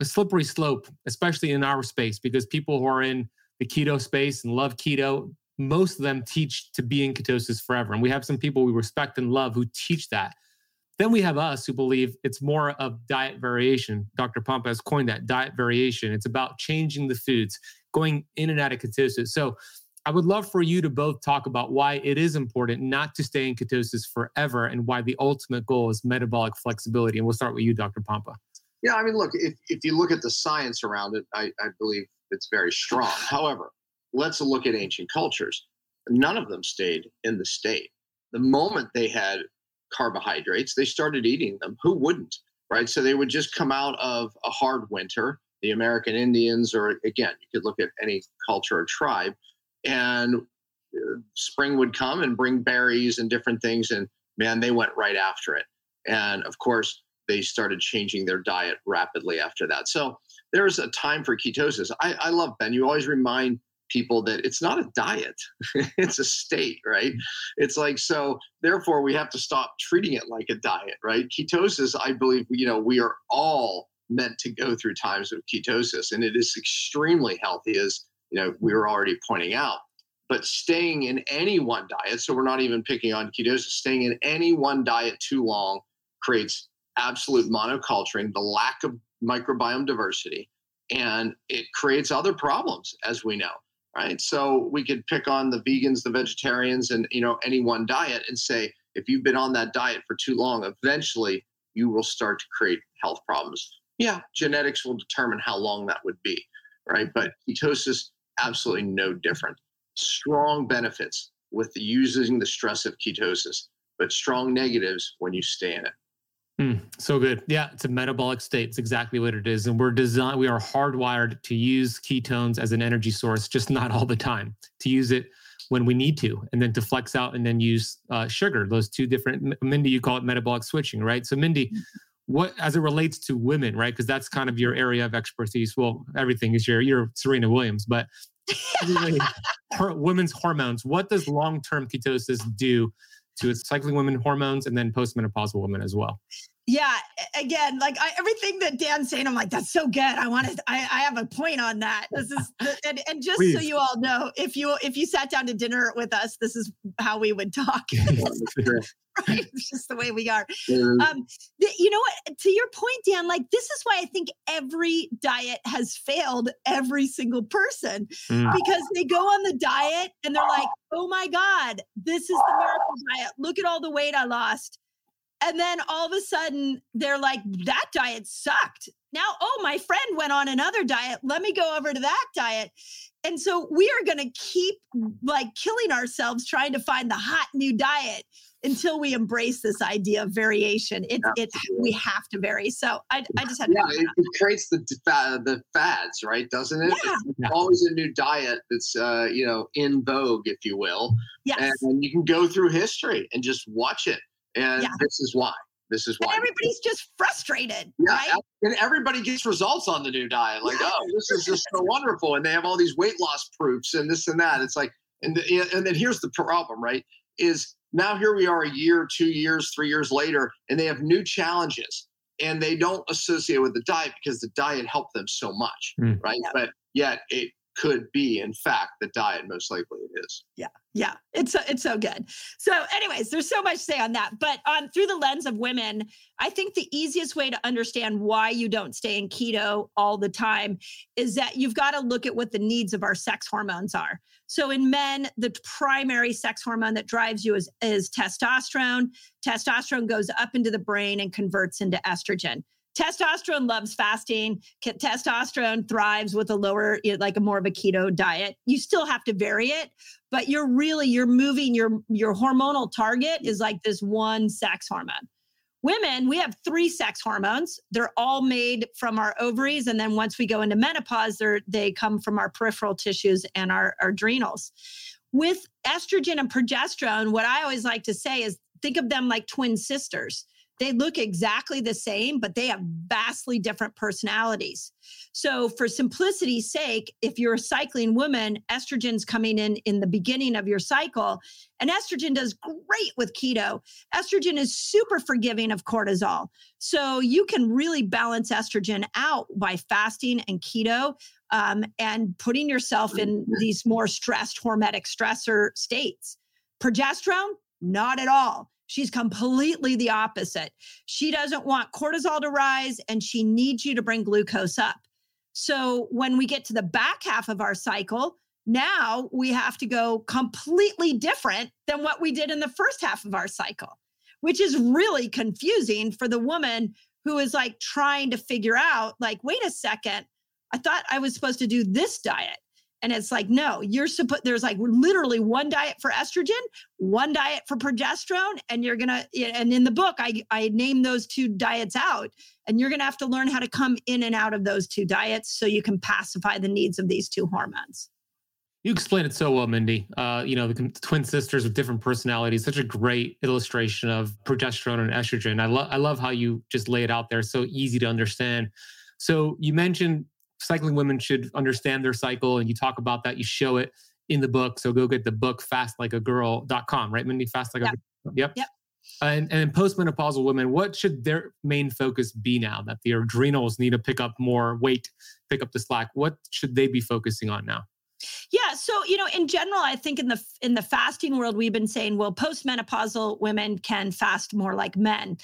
a slippery slope, especially in our space, because people who are in the keto space and love keto, most of them teach to be in ketosis forever. And we have some people we respect and love who teach that. Then we have us who believe it's more of diet variation. Dr. Pompa has coined that diet variation. It's about changing the foods, going in and out of ketosis. So I would love for you to both talk about why it is important not to stay in ketosis forever and why the ultimate goal is metabolic flexibility. And we'll start with you, Dr. Pompa. Yeah, I mean, look, if, if you look at the science around it, I, I believe it's very strong. However, let's look at ancient cultures. None of them stayed in the state. The moment they had carbohydrates, they started eating them. Who wouldn't? Right. So they would just come out of a hard winter. The American Indians, or again, you could look at any culture or tribe, and uh, spring would come and bring berries and different things. And man, they went right after it. And of course, they started changing their diet rapidly after that. So there's a time for ketosis. I, I love Ben. You always remind people that it's not a diet, it's a state, right? It's like, so therefore we have to stop treating it like a diet, right? Ketosis, I believe, you know, we are all meant to go through times of ketosis, and it is extremely healthy, as you know we were already pointing out. But staying in any one diet, so we're not even picking on ketosis, staying in any one diet too long creates absolute monoculturing, the lack of microbiome diversity, and it creates other problems, as we know. Right. So we could pick on the vegans, the vegetarians, and you know, any one diet and say, if you've been on that diet for too long, eventually you will start to create health problems. Yeah, genetics will determine how long that would be, right? But ketosis, absolutely no different. Strong benefits with using the stress of ketosis, but strong negatives when you stay in it. Mm, so good. Yeah, it's a metabolic state. It's exactly what it is. And we're designed, we are hardwired to use ketones as an energy source, just not all the time, to use it when we need to, and then to flex out and then use uh, sugar. Those two different, Mindy, you call it metabolic switching, right? So, Mindy, mm-hmm. what as it relates to women, right? Because that's kind of your area of expertise. Well, everything is your, you're Serena Williams, but her, women's hormones. What does long term ketosis do to cycling women hormones and then postmenopausal women as well? Yeah again like I, everything that dan's saying i'm like that's so good. I want to I, I have a point on that. This is and, and just Please. so you all know if you if you sat down to dinner with us this is how we would talk. Right? It's just the way we are. Um the, you know what? To your point dan like this is why i think every diet has failed every single person mm. because they go on the diet and they're like oh my god this is the miracle diet. Look at all the weight i lost and then all of a sudden, they're like, that diet sucked. Now, oh, my friend went on another diet. Let me go over to that diet. And so we are going to keep like killing ourselves trying to find the hot new diet until we embrace this idea of variation. It, it we have to vary. So I, I just had yeah, it, it, creates the the fads, right? Doesn't it? Yeah. It's always a new diet that's uh, you know in vogue, if you will. Yes. And you can go through history and just watch it and yeah. this is why. This is why. And everybody's just frustrated. Yeah. Right? And everybody gets results on the new diet. Like, oh, this is just so wonderful. And they have all these weight loss proofs and this and that. It's like, and, the, and then here's the problem, right? Is now here we are a year, two years, three years later, and they have new challenges and they don't associate with the diet because the diet helped them so much, mm. right? Yeah. But yet it could be, in fact, the diet. Most likely it is. Yeah, yeah, it's so, it's so good. So, anyways, there's so much to say on that. But um, through the lens of women, I think the easiest way to understand why you don't stay in keto all the time is that you've got to look at what the needs of our sex hormones are. So, in men, the primary sex hormone that drives you is, is testosterone. Testosterone goes up into the brain and converts into estrogen testosterone loves fasting. Testosterone thrives with a lower like a more of a keto diet. You still have to vary it but you're really you're moving your your hormonal target is like this one sex hormone. Women we have three sex hormones. They're all made from our ovaries and then once we go into menopause they they come from our peripheral tissues and our, our adrenals. With estrogen and progesterone what i always like to say is think of them like twin sisters they look exactly the same, but they have vastly different personalities. So, for simplicity's sake, if you're a cycling woman, estrogen's coming in in the beginning of your cycle, and estrogen does great with keto. Estrogen is super forgiving of cortisol. So, you can really balance estrogen out by fasting and keto um, and putting yourself in these more stressed hormetic stressor states. Progesterone, not at all. She's completely the opposite. She doesn't want cortisol to rise and she needs you to bring glucose up. So when we get to the back half of our cycle, now we have to go completely different than what we did in the first half of our cycle, which is really confusing for the woman who is like trying to figure out, like, wait a second, I thought I was supposed to do this diet. And it's like, no, you're supposed, there's like literally one diet for estrogen, one diet for progesterone. And you're going to, and in the book, I, I name those two diets out. And you're going to have to learn how to come in and out of those two diets so you can pacify the needs of these two hormones. You explain it so well, Mindy. Uh, you know, the twin sisters with different personalities, such a great illustration of progesterone and estrogen. I love I love how you just lay it out there so easy to understand. So you mentioned cycling women should understand their cycle and you talk about that you show it in the book so go get the book fastlikeagirl.com right mindy fast like yep. a yep yep and, and postmenopausal women, what should their main focus be now that their adrenals need to pick up more weight, pick up the slack? What should they be focusing on now? Yeah, so you know, in general, I think in the in the fasting world, we've been saying, well, postmenopausal women can fast more like men,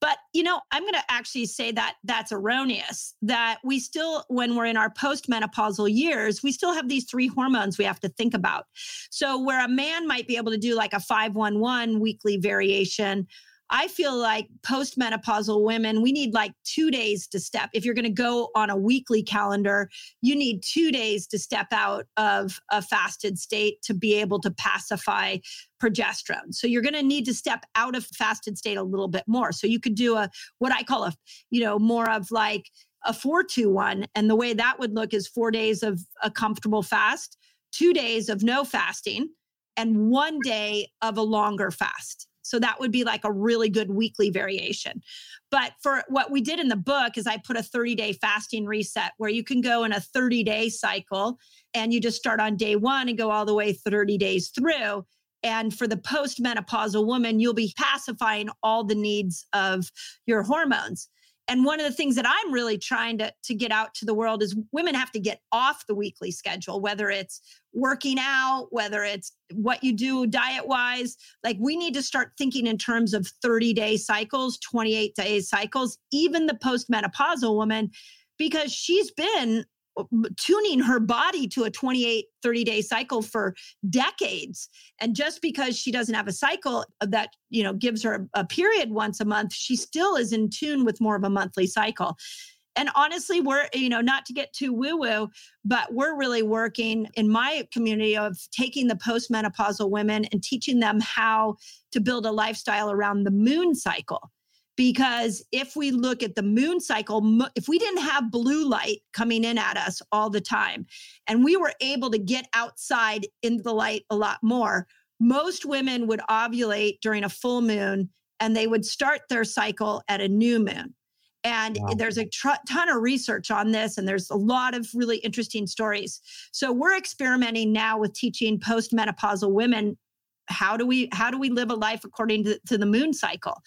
but you know, I'm going to actually say that that's erroneous. That we still, when we're in our postmenopausal years, we still have these three hormones we have to think about. So where a man might be able to do like a five one one weekly variation I feel like postmenopausal women, we need like two days to step. If you're going to go on a weekly calendar, you need two days to step out of a fasted state to be able to pacify progesterone. So you're going to need to step out of fasted state a little bit more. So you could do a what I call a, you know, more of like a four to one. and the way that would look is 4 days of a comfortable fast, 2 days of no fasting and 1 day of a longer fast. So that would be like a really good weekly variation. But for what we did in the book is I put a 30 day fasting reset where you can go in a 30 day cycle and you just start on day one and go all the way 30 days through. And for the postmenopausal woman, you'll be pacifying all the needs of your hormones. And one of the things that I'm really trying to, to get out to the world is women have to get off the weekly schedule, whether it's working out, whether it's what you do diet wise. Like we need to start thinking in terms of 30 day cycles, 28 day cycles, even the postmenopausal woman, because she's been uh, tuning her body to a 28 30 day cycle for decades and just because she doesn't have a cycle uh, that you know gives her a period once a month she still is in tune with more of a monthly cycle and honestly we're you know not to get too woo woo but we're really working in my community of taking the postmenopausal women and teaching them how to build a lifestyle around the moon cycle. Because if we look at the moon cycle if we didn't have blue light coming in at us all the time and we were able to get outside into the light a lot more most women would ovulate during a full moon and they would start their cycle at a new moon and wow. there's a tr- ton of research on this and there's a lot of really interesting stories. So we're experimenting now with teaching postmenopausal women how do we how do we live a life according to, to the moon cycle?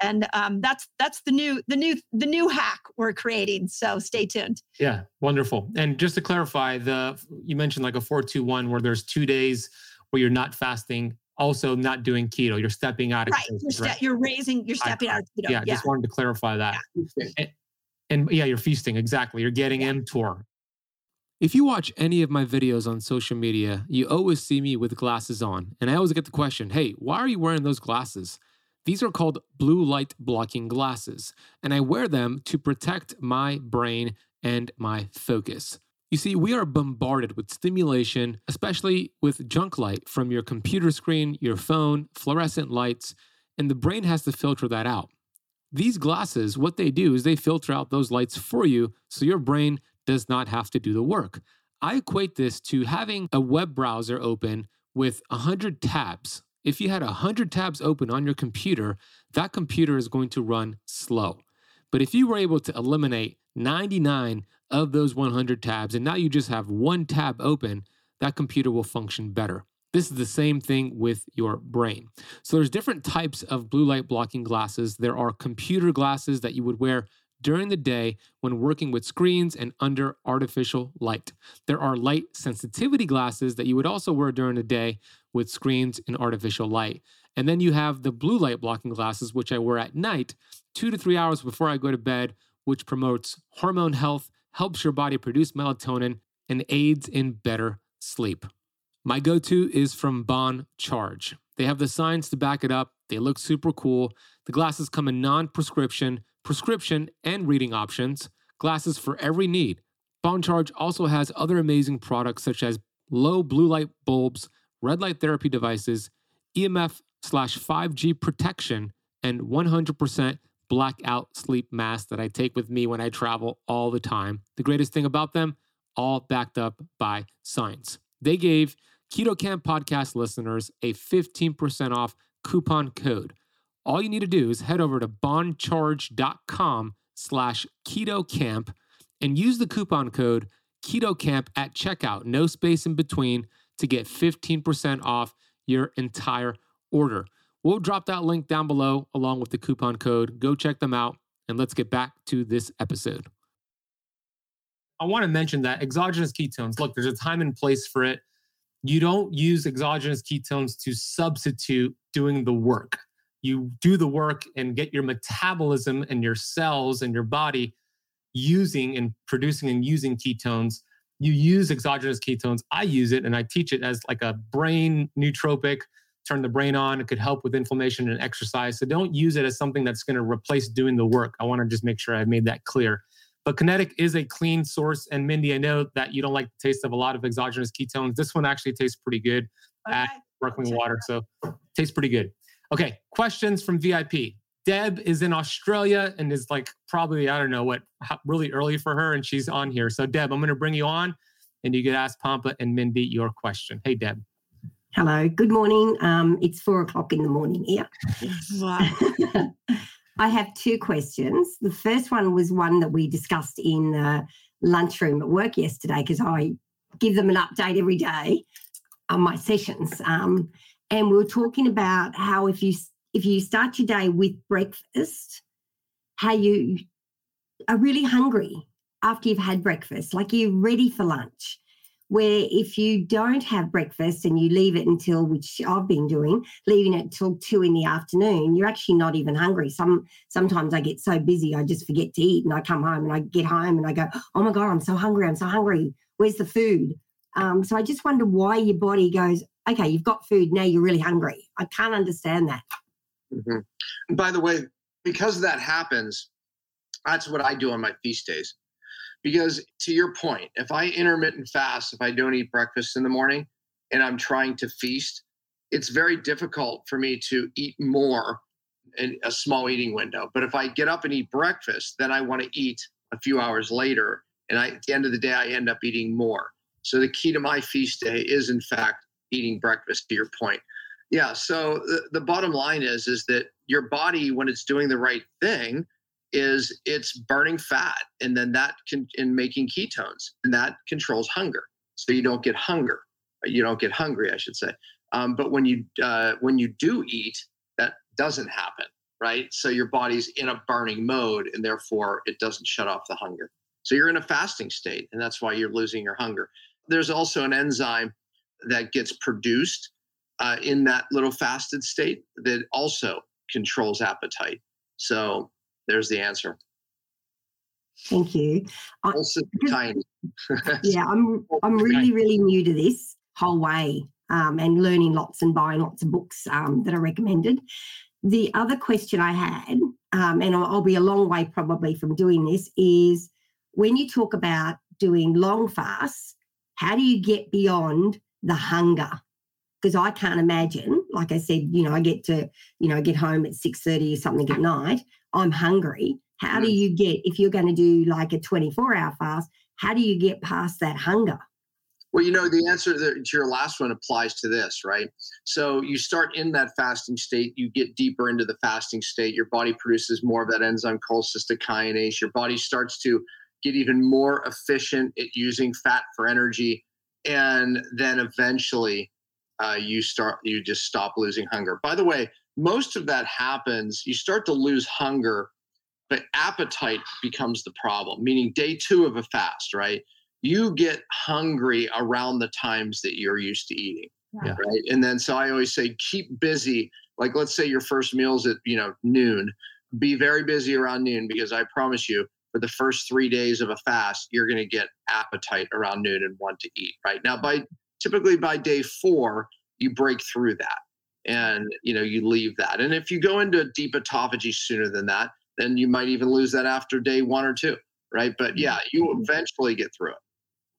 And um, that's that's the new the new the new hack we're creating so stay tuned. Yeah wonderful. And just to clarify the you mentioned like a 421 where there's two days where you're not fasting also not doing keto you're stepping out of right, you're, ste- right? you're raising you're stepping I, out of keto yeah, yeah just wanted to clarify that yeah. And, and, yeah you're feasting exactly you're getting yeah. mTOR if you watch any of my videos on social media, you always see me with glasses on. And I always get the question hey, why are you wearing those glasses? These are called blue light blocking glasses, and I wear them to protect my brain and my focus. You see, we are bombarded with stimulation, especially with junk light from your computer screen, your phone, fluorescent lights, and the brain has to filter that out. These glasses, what they do is they filter out those lights for you so your brain does not have to do the work. I equate this to having a web browser open with 100 tabs. If you had 100 tabs open on your computer, that computer is going to run slow. But if you were able to eliminate 99 of those 100 tabs and now you just have one tab open, that computer will function better. This is the same thing with your brain. So there's different types of blue light blocking glasses. There are computer glasses that you would wear during the day when working with screens and under artificial light. There are light sensitivity glasses that you would also wear during the day with screens and artificial light. And then you have the blue light blocking glasses, which I wear at night, two to three hours before I go to bed, which promotes hormone health, helps your body produce melatonin, and aids in better sleep. My go to is from Bon Charge. They have the science to back it up. They look super cool. The glasses come in non prescription, prescription, and reading options, glasses for every need. Bon Charge also has other amazing products such as low blue light bulbs, red light therapy devices, EMF slash 5G protection, and 100% blackout sleep mask that I take with me when I travel all the time. The greatest thing about them, all backed up by science. They gave Keto Camp podcast listeners a 15% off coupon code. All you need to do is head over to boncharge.com slash ketocamp and use the coupon code ketocamp at checkout, no space in between, to get 15% off your entire order. We'll drop that link down below along with the coupon code. Go check them out and let's get back to this episode. I want to mention that exogenous ketones, look, there's a time and place for it. You don't use exogenous ketones to substitute doing the work. You do the work and get your metabolism and your cells and your body using and producing and using ketones. You use exogenous ketones. I use it and I teach it as like a brain nootropic, turn the brain on. It could help with inflammation and exercise. So don't use it as something that's going to replace doing the work. I want to just make sure I've made that clear. But Kenetik is a clean source. And Mindy, I know that you don't like the taste of a lot of exogenous ketones. This one actually tastes pretty good okay. at sparkling water. So tastes pretty good. Okay, questions from VIP. Deb is in Australia and is like probably, I don't know what, really early for her. And she's on here. So, Deb, I'm going to bring you on and you can ask Pompa and Mindy your question. Hey, Deb. Hello, good morning. Um, it's four o'clock in the morning here. Wow. I have two questions. The first one was one that we discussed in the lunchroom at work yesterday because I give them an update every day on my sessions. Um, and we were talking about how if you if you start your day with breakfast, how you are really hungry after you've had breakfast, like you're ready for lunch where if you don't have breakfast and you leave it until which I've been doing, leaving it till two in the afternoon, you're actually not even hungry. Some sometimes I get so busy I just forget to eat and I come home and I get home and I go, oh my God, I'm so hungry, I'm so hungry. Where's the food? Um, so I just wonder why your body goes, okay, you've got food, now you're really hungry. I can't understand that. Mm-hmm. By the way, because that happens, that's what I do on my feast days. Because to your point, if I intermittent fast, if I don't eat breakfast in the morning and I'm trying to feast, it's very difficult for me to eat more in a small eating window. But if I get up and eat breakfast, then I want to eat a few hours later. And I, at the end of the day, I end up eating more. So the key to my feast day is, in fact, eating breakfast. To your point, yeah. So the, the bottom line is, is that your body, when it's doing the right thing, is it's burning fat and then that can in making ketones and that controls hunger. So you don't get hunger. You don't get hungry i should say. Um, but when you uh, when you do eat that doesn't happen right? So your body's in a burning mode and therefore it doesn't shut off the hunger. So you're in a fasting state and that's why you're losing your hunger. There's also an enzyme that gets produced uh, in that little fasted state that also controls appetite. So there's the answer. Thank you. Also tiny. yeah, I'm I'm really really new to this whole way um, and learning lots and buying lots of books um, that are recommended. The other question I had, um, and I'll, I'll be a long way probably from doing this, is when you talk about doing long fasts, how do you get beyond the hunger? Because I can't imagine, like I said, you know, I get to, you know, get home at six thirty or something at night. I'm hungry. How do mm. you get, if you're going to do like a 24 hour fast, how do you get past that hunger? Well, you know, the answer to your last one applies to this, right? So you start in that fasting state, you get deeper into the fasting state, your body produces more of that enzyme called cholecystokinase, your body starts to get even more efficient at using fat for energy. And then eventually uh, you start, you just stop losing hunger. By the way, most of that happens, you start to lose hunger, but appetite becomes the problem, meaning day two of a fast, right? You get hungry around the times that you're used to eating. Yeah. Right. And then so I always say keep busy. Like let's say your first meal's at, you know, noon. Be very busy around noon because I promise you, for the first three days of a fast, you're going to get appetite around noon and want to eat. Right now, by typically by day four, you break through that and you know you leave that and if you go into deep autophagy sooner than that then you might even lose that after day one or two right but yeah you mm-hmm. eventually get through it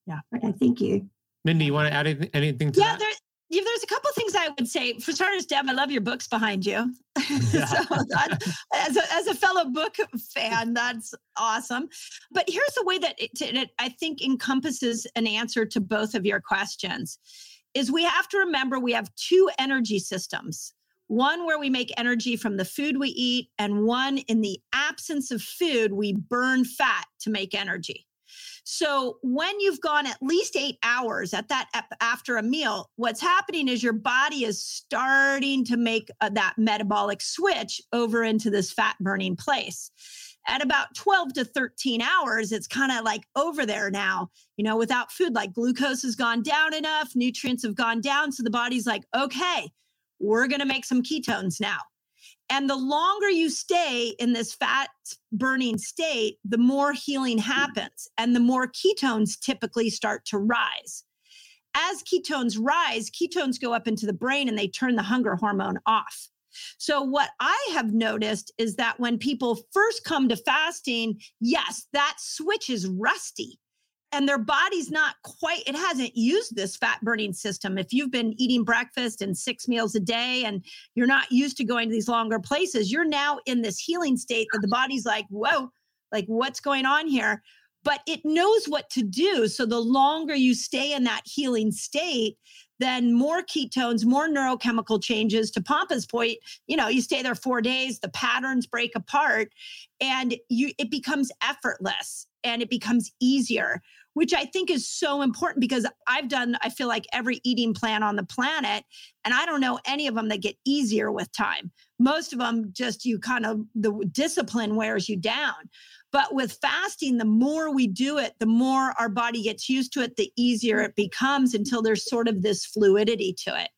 yeah okay thank you mindy you want to add anything to yeah, that? There, yeah, there's a couple things I would say. For starters, Deb, I love your books behind you. Yeah. so that, as, a, as a fellow book fan, that's awesome. But here's the way that it, it, I think encompasses an answer to both of your questions is we have to remember we have two energy systems one where we make energy from the food we eat, and one in the absence of food, we burn fat to make energy. So when you've gone at least eight hours at that after a meal, what's happening is your body is starting to make uh, that metabolic switch over into this fat burning place at about 12 to 13 hours, it's kind of like over there now, you know, without food, like glucose has gone down enough, nutrients have gone down. So the body's like, okay, we're going to make some ketones now. And the longer you stay in this fat burning state, the more healing happens and the more ketones typically start to rise. As ketones rise, ketones go up into the brain and they turn the hunger hormone off. So, what I have noticed is that when people first come to fasting, yes, that switch is rusty and their body's not quite, it hasn't used this fat burning system. If you've been eating breakfast and six meals a day and you're not used to going to these longer places, you're now in this healing state that the body's like, whoa, like what's going on here? But it knows what to do. So the longer you stay in that healing state, then more ketones, more neurochemical changes. To Pompa's point, you know, you stay there four days, the patterns break apart, and you it becomes effortless and it becomes easier, which I think is so important because I've done, I feel like every eating plan on the planet, and I don't know any of them that get easier with time. Most of them just you kind of the discipline wears you down. But with fasting, the more we do it, the more our body gets used to it, the easier it becomes until there's sort of this fluidity to it.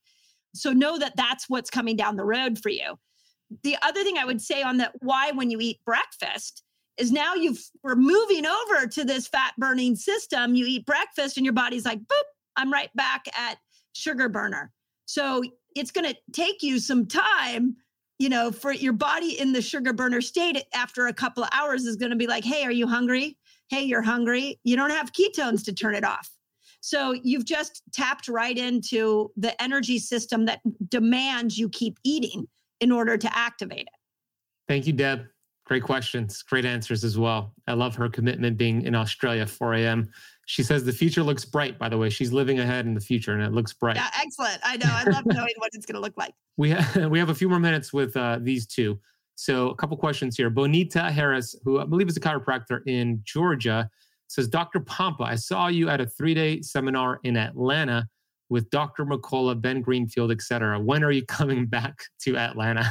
So know that that's what's coming down the road for you. The other thing I would say on that why when you eat breakfast is now you've we're moving over to this fat burning system. You eat breakfast and your body's like, boop, I'm right back at sugar burner. So it's going to take you some time you know, for your body in the sugar burner state after a couple of hours is going to be like, hey, are you hungry? Hey, you're hungry. You don't have ketones to turn it off. So you've just tapped right into the energy system that demands you keep eating in order to activate it. Thank you, Deb. Great questions, great answers as well. I love her commitment being in Australia 4 a.m. She says the future looks bright, by the way. She's living ahead in the future and it looks bright. Yeah, excellent. I know. I love knowing what it's going to look like. We have, we have a few more minutes with uh, these two. So, a couple questions here. Bonita Harris, who I believe is a chiropractor in Georgia, says, Dr. Pompa, I saw you at a three day seminar in Atlanta with Dr. McCullough, Ben Greenfield, etc. When are you coming back to Atlanta?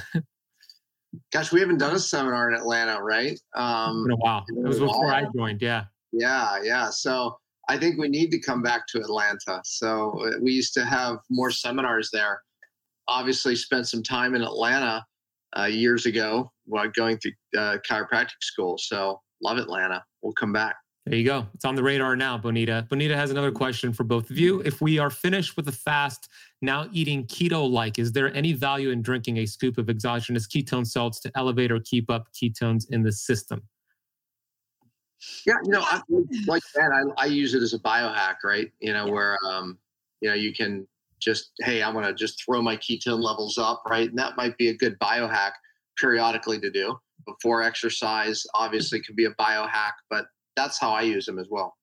Gosh, we haven't done a seminar in Atlanta, right? Um, in a while. It was before I joined. Yeah. Yeah, yeah. So I think we need to come back to Atlanta. So uh, we used to have more seminars there. Obviously, spent some time in Atlanta uh, years ago while going through uh, chiropractic school. So love Atlanta. We'll come back. There you go. It's on the radar now, Bonita. Bonita has another question for both of you. If we are finished with the fast, now eating keto like, is there any value in drinking a scoop of exogenous ketone salts to elevate or keep up ketones in the system? Yeah, you know, I, like that, I, I use it as a biohack, right? You know, where um, you know you can just, hey, I'm gonna just throw my ketone levels up, right? And that might be a good biohack periodically to do before exercise. Obviously, can be a biohack, but that's how I use them as well.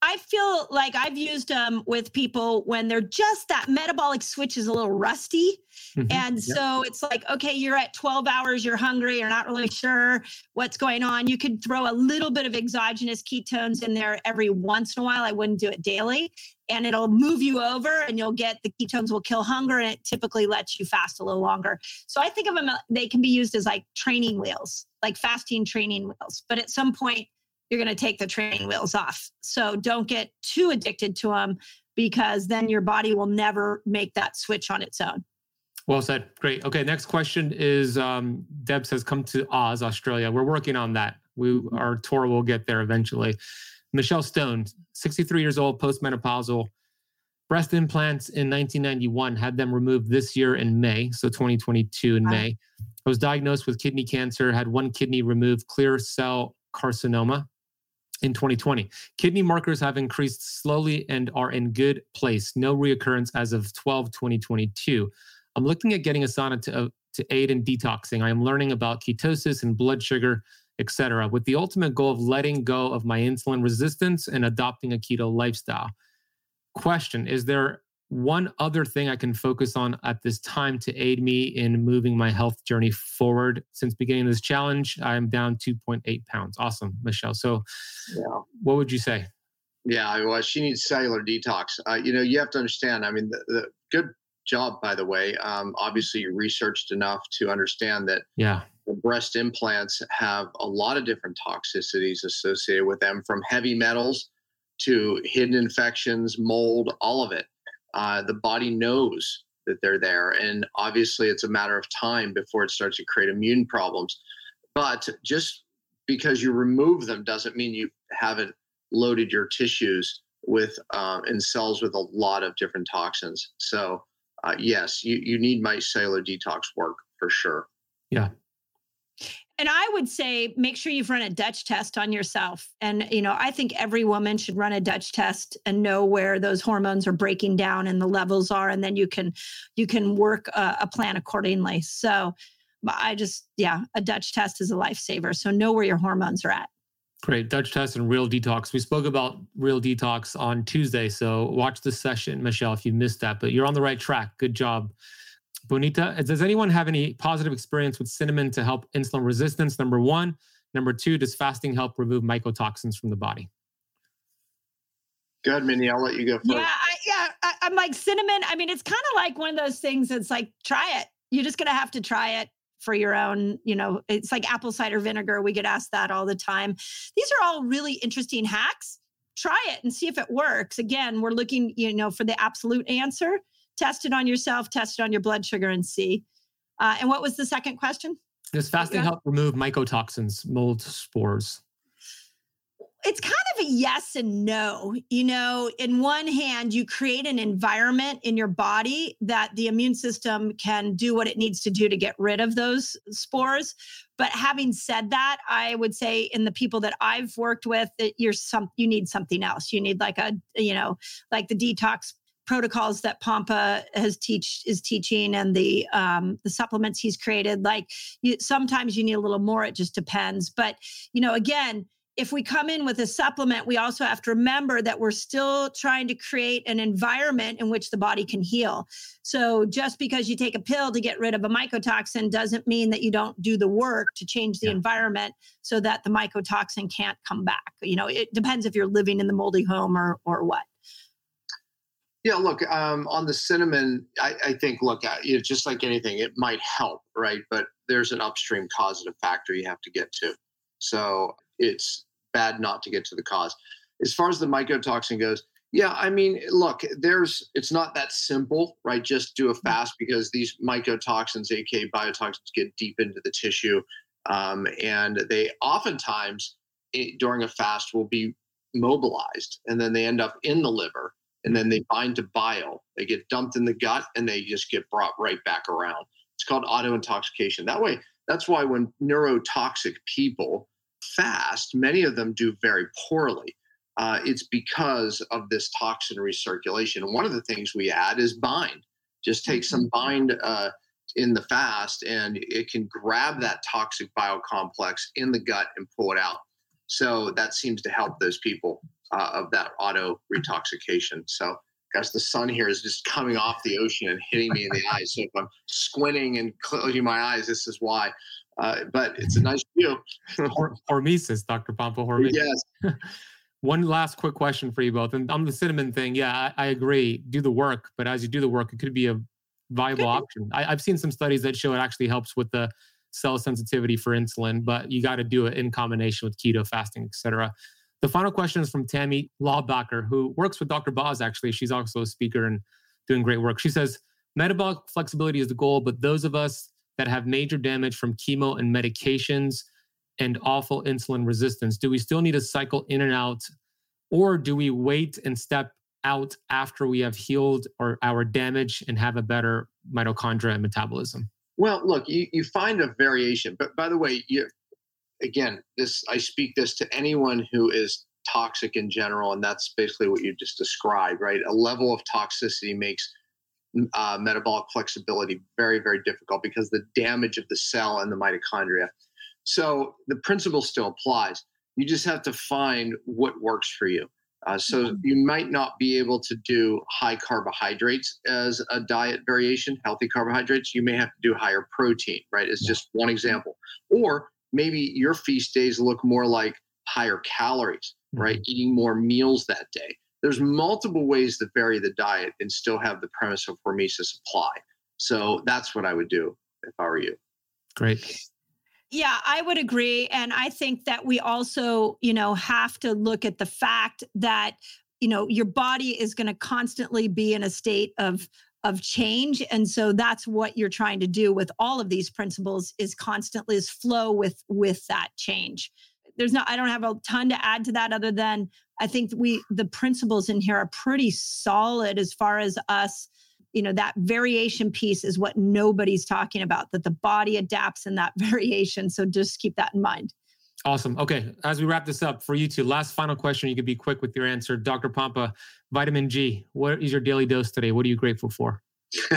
I feel like I've used them with people when they're just that metabolic switch is a little rusty. Mm-hmm. And yep. so it's like, okay, you're at 12 hours, you're hungry, you're not really sure what's going on. You could throw a little bit of exogenous ketones in there every once in a while. I wouldn't do it daily. And it'll move you over and you'll get the ketones will kill hunger and it typically lets you fast a little longer. So I think of them, they can be used as like training wheels, like fasting training wheels. But at some point, you're going to take the training wheels off. So don't get too addicted to them because then your body will never make that switch on its own. Well said. Great. Okay. Next question is um, Deb says, come to Oz, Australia. We're working on that. We Our tour will get there eventually. Michelle Stone, 63 years old, postmenopausal, breast implants in 1991, had them removed this year in May, so 2022 in wow. May. I was diagnosed with kidney cancer, had one kidney removed, clear cell carcinoma in 2020. Kidney markers have increased slowly and are in good place. No reoccurrence as of 12 2022. I'm looking at getting Asana to, uh, to aid in detoxing. I am learning about ketosis and blood sugar, etc., with the ultimate goal of letting go of my insulin resistance and adopting a keto lifestyle. Question Is there one other thing I can focus on at this time to aid me in moving my health journey forward. Since beginning this challenge, I'm down 2.8 pounds. Awesome, Michelle. So, yeah. what would you say? Yeah, well, she needs cellular detox. Uh, you know, you have to understand. I mean, the, the good job, by the way. Um, obviously, you researched enough to understand that. Yeah. The breast implants have a lot of different toxicities associated with them, from heavy metals to hidden infections, mold, all of it uh, the body knows that they're there. And obviously, it's a matter of time before it starts to create immune problems. But just because you remove them doesn't mean you haven't loaded your tissues with uh, and cells with a lot of different toxins. So, uh, yes, you, you need cellular detox work for sure. Yeah, and I would say make sure you've run a Dutch test on yourself. And, you know, I think every woman should run a Dutch test and know where those hormones are breaking down and the levels are. And then you can, you can work a, a plan accordingly. So I just, yeah, a Dutch test is a lifesaver. So know where your hormones are at. Great. Dutch test and real detox. We spoke about real detox on Tuesday. So watch the session, Michelle, if you missed that, but you're on the right track. Good job. Bonita, does anyone have any positive experience with cinnamon to help insulin resistance? Number one. Number two, does fasting help remove mycotoxins from the body? Go ahead, Mindy. I'll let you go first. Yeah, I, yeah. I, I'm like cinnamon. I mean, it's kind of like one of those things that's like, try it. You're just gonna have to try it for your own, you know, it's like apple cider vinegar. We get asked that all the time. These are all really interesting hacks. Try it and see if it works. Again, we're looking, you know, for the absolute answer test it on yourself, test it on your blood sugar and see. Uh, and what was the second question? Does fasting help remove mycotoxins, mold spores? It's kind of a yes and no. You know, in one hand, you create an environment in your body that the immune system can do what it needs to do to get rid of those spores. But having said that, I would say in the people that I've worked with, that you're some you need something else. You need like a, you know, like the detox protocols that Pompa has teach is teaching and the um, the supplements he's created. Like you, sometimes you need a little more. It just depends. But you know, again, if we come in with a supplement, we also have to remember that we're still trying to create an environment in which the body can heal. So just because you take a pill to get rid of a mycotoxin doesn't mean that you don't do the work to change the yeah. environment so that the mycotoxin can't come back. You know, it depends if you're living in the moldy home or or what. Yeah, look, um, on the cinnamon, I, I think, look, you know, just like anything, it might help, right? But there's an upstream causative factor you have to get to. So it's bad not to get to the cause. As far as the mycotoxin goes, yeah, I mean, look, there's it's not that simple, right? Just do a mm. fast because these mycotoxins, aka biotoxins, get deep into the tissue, um, and they oftentimes it, during a fast will be mobilized, and then they end up in the liver, and then they bind to bile. They get dumped in the gut and they just get brought right back around. It's called auto intoxication. That way, that's why when neurotoxic people fast, many of them do very poorly. Uh, it's because of this toxin recirculation. And one of the things we add is bind. Just take some mm-hmm. bind uh, in the fast, and it can grab that toxic biocomplex in the gut and pull it out. So that seems to help those people uh, of that auto retoxication. So, guys, the sun here is just coming off the ocean and hitting me in the eyes. So if I'm squinting and closing my eyes, this is why. Uh, but it's a nice view. hormesis, Dr. Pompa, hormesis. Yes. One last quick question for you both. And on the cinnamon thing, yeah, I, I, agree. Do the work, but as you do the work, it could be a viable option. I, I've seen some studies that show it actually helps with the cell sensitivity for insulin, but you got to do it in combination with keto fasting, et cetera. The final question is from Tammy Lawbacher, who works with Dr. Boz, actually. She's also a speaker and doing great work. She says, metabolic flexibility is the goal, but those of us that have major damage from chemo and medications and awful insulin resistance, do we still need to cycle in and out? Or do we wait and step out after we have healed or our damage and have a better mitochondria and metabolism? Well, look, you, you find a variation, but by the way, you, again, this I speak this to anyone who is toxic in general, and that's basically what you just described, right? A level of toxicity makes uh, metabolic flexibility very, very difficult because the damage of the cell and the mitochondria. So the principle still applies. You just have to find what works for you. Uh, so you might not be able to do high carbohydrates as a diet variation, healthy carbohydrates. You may have to do higher protein, right? It's just one example. Or maybe your feast days look more like higher calories, right? Mm-hmm. Eating more meals that day. There's multiple ways to vary the diet and still have the premise of hormesis apply. So that's what I would do if I were you. Great. Yeah, I would agree. And I think that we also, you know, have to look at the fact that, you know, your body is going to constantly be in a state of of change. And so that's what you're trying to do with all of these principles is constantly is flow with with that change. There's not i don't have a ton to add to that other than i think we the principles in here are pretty solid as far as us. You know that variation piece is what nobody's talking about that the body adapts in that variation. So just keep that in mind awesome. Okay as we wrap this up for you two last final question you could be quick with your answer. Dr pompa vitamin g what is your daily dose today? What are you grateful for?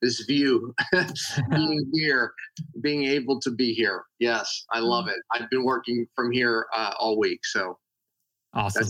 This view being here being able to be here. Yes i love it. I've been working from here uh, all week so. Awesome.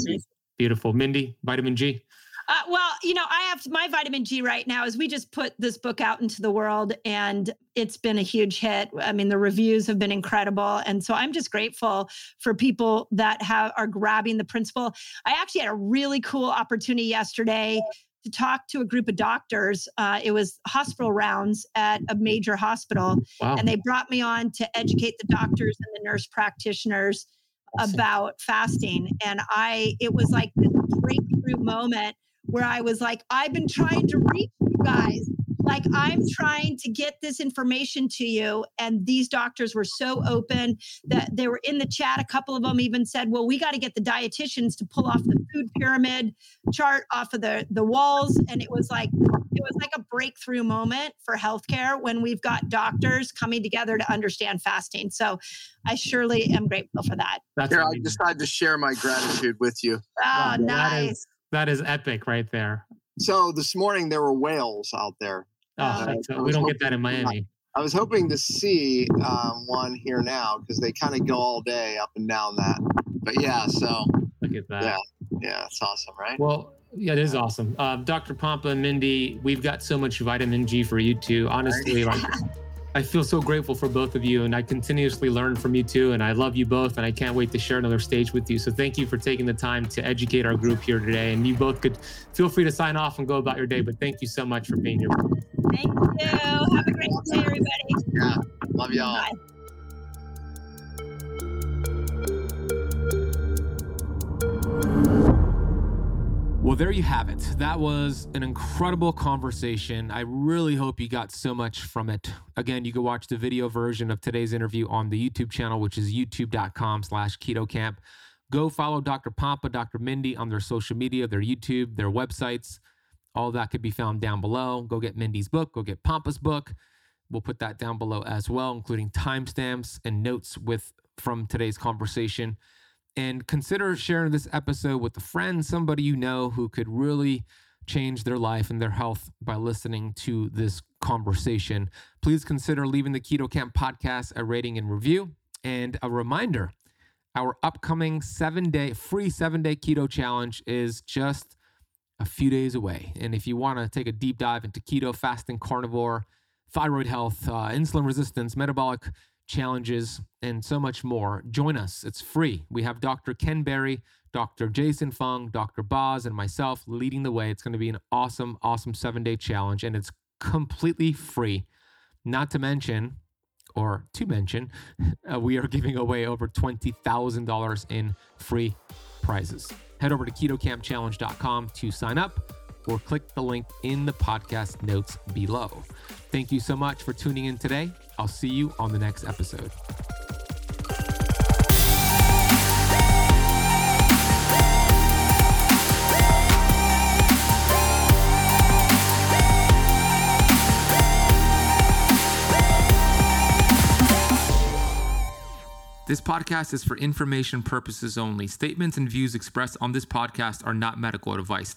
Beautiful. Mindy vitamin g uh, well, you know, I have my vitamin G right now is we just put this book out into the world and it's been a huge hit. I mean, the reviews have been incredible. And so I'm just grateful for people that have are grabbing the principle. I actually had a really cool opportunity yesterday to talk to a group of doctors. Uh, it was hospital rounds at a major hospital. Wow. And they brought me on to educate the doctors and the nurse practitioners about fasting. And I, it was like this breakthrough moment where I was like, I've been trying to reach you guys. Like, I'm trying to get this information to you. And these doctors were so open that they were in the chat. A couple of them even said, Well, we got to get the dietitians to pull off the food pyramid chart off of the, the walls. And it was like, it was like a breakthrough moment for healthcare when we've got doctors coming together to understand fasting. So I surely am grateful for that. That's Here, I decided to share my gratitude with you. Oh, wow, nice. That is epic right there. So this morning there were whales out there. Oh, uh, we don't get that in Miami. I was hoping to see um, one here now because they kind of go all day up and down that. But yeah, so look at that. Yeah, yeah, it's awesome, right? Well, yeah, it is awesome. Uh, Dr. Pompa and Mindy, we've got so much vitamin G for you two. Honestly, like I feel so grateful for both of you, and I continuously learn from you too. And I love you both, and I can't wait to share another stage with you. So thank you for taking the time to educate our group here today. And you both could feel free to sign off and go about your day. But thank you so much for being here. Thank you. Have a great day, everybody. Yeah, love y'all. Bye. Well, there you have it. That was an incredible conversation. I really hope you got so much from it. Again, you can watch the video version of today's interview on the YouTube channel, which is youtube.com slash keto camp. Go follow Dr. Pompa, Dr. Mindy on their social media, their YouTube, their websites. All that could be found down below. Go get Mindy's book, go get Pompa's book. We'll put that down below as well, including timestamps and notes with from today's conversation and consider sharing this episode with a friend, somebody you know who could really change their life and their health by listening to this conversation. Please consider leaving the Keto Camp podcast a rating and review. And a reminder our upcoming seven day free seven day keto challenge is just a few days away. And if you want to take a deep dive into keto, fasting, carnivore, thyroid health, uh, insulin resistance, metabolic challenges, and so much more. Join us. It's free. We have Dr. Ken Berry, Dr. Jason Fung, Dr. Boz, and myself leading the way. It's going to be an awesome, awesome seven day challenge, and it's completely free. Not to mention, or to mention, uh, we are giving away over $20,000 in free prizes. Head over to ketocampchallenge.com to sign up or click the link in the podcast notes below. Thank you so much for tuning in today. I'll see you on the next episode. This podcast is for information purposes only. Statements and views expressed on this podcast are not medical advice.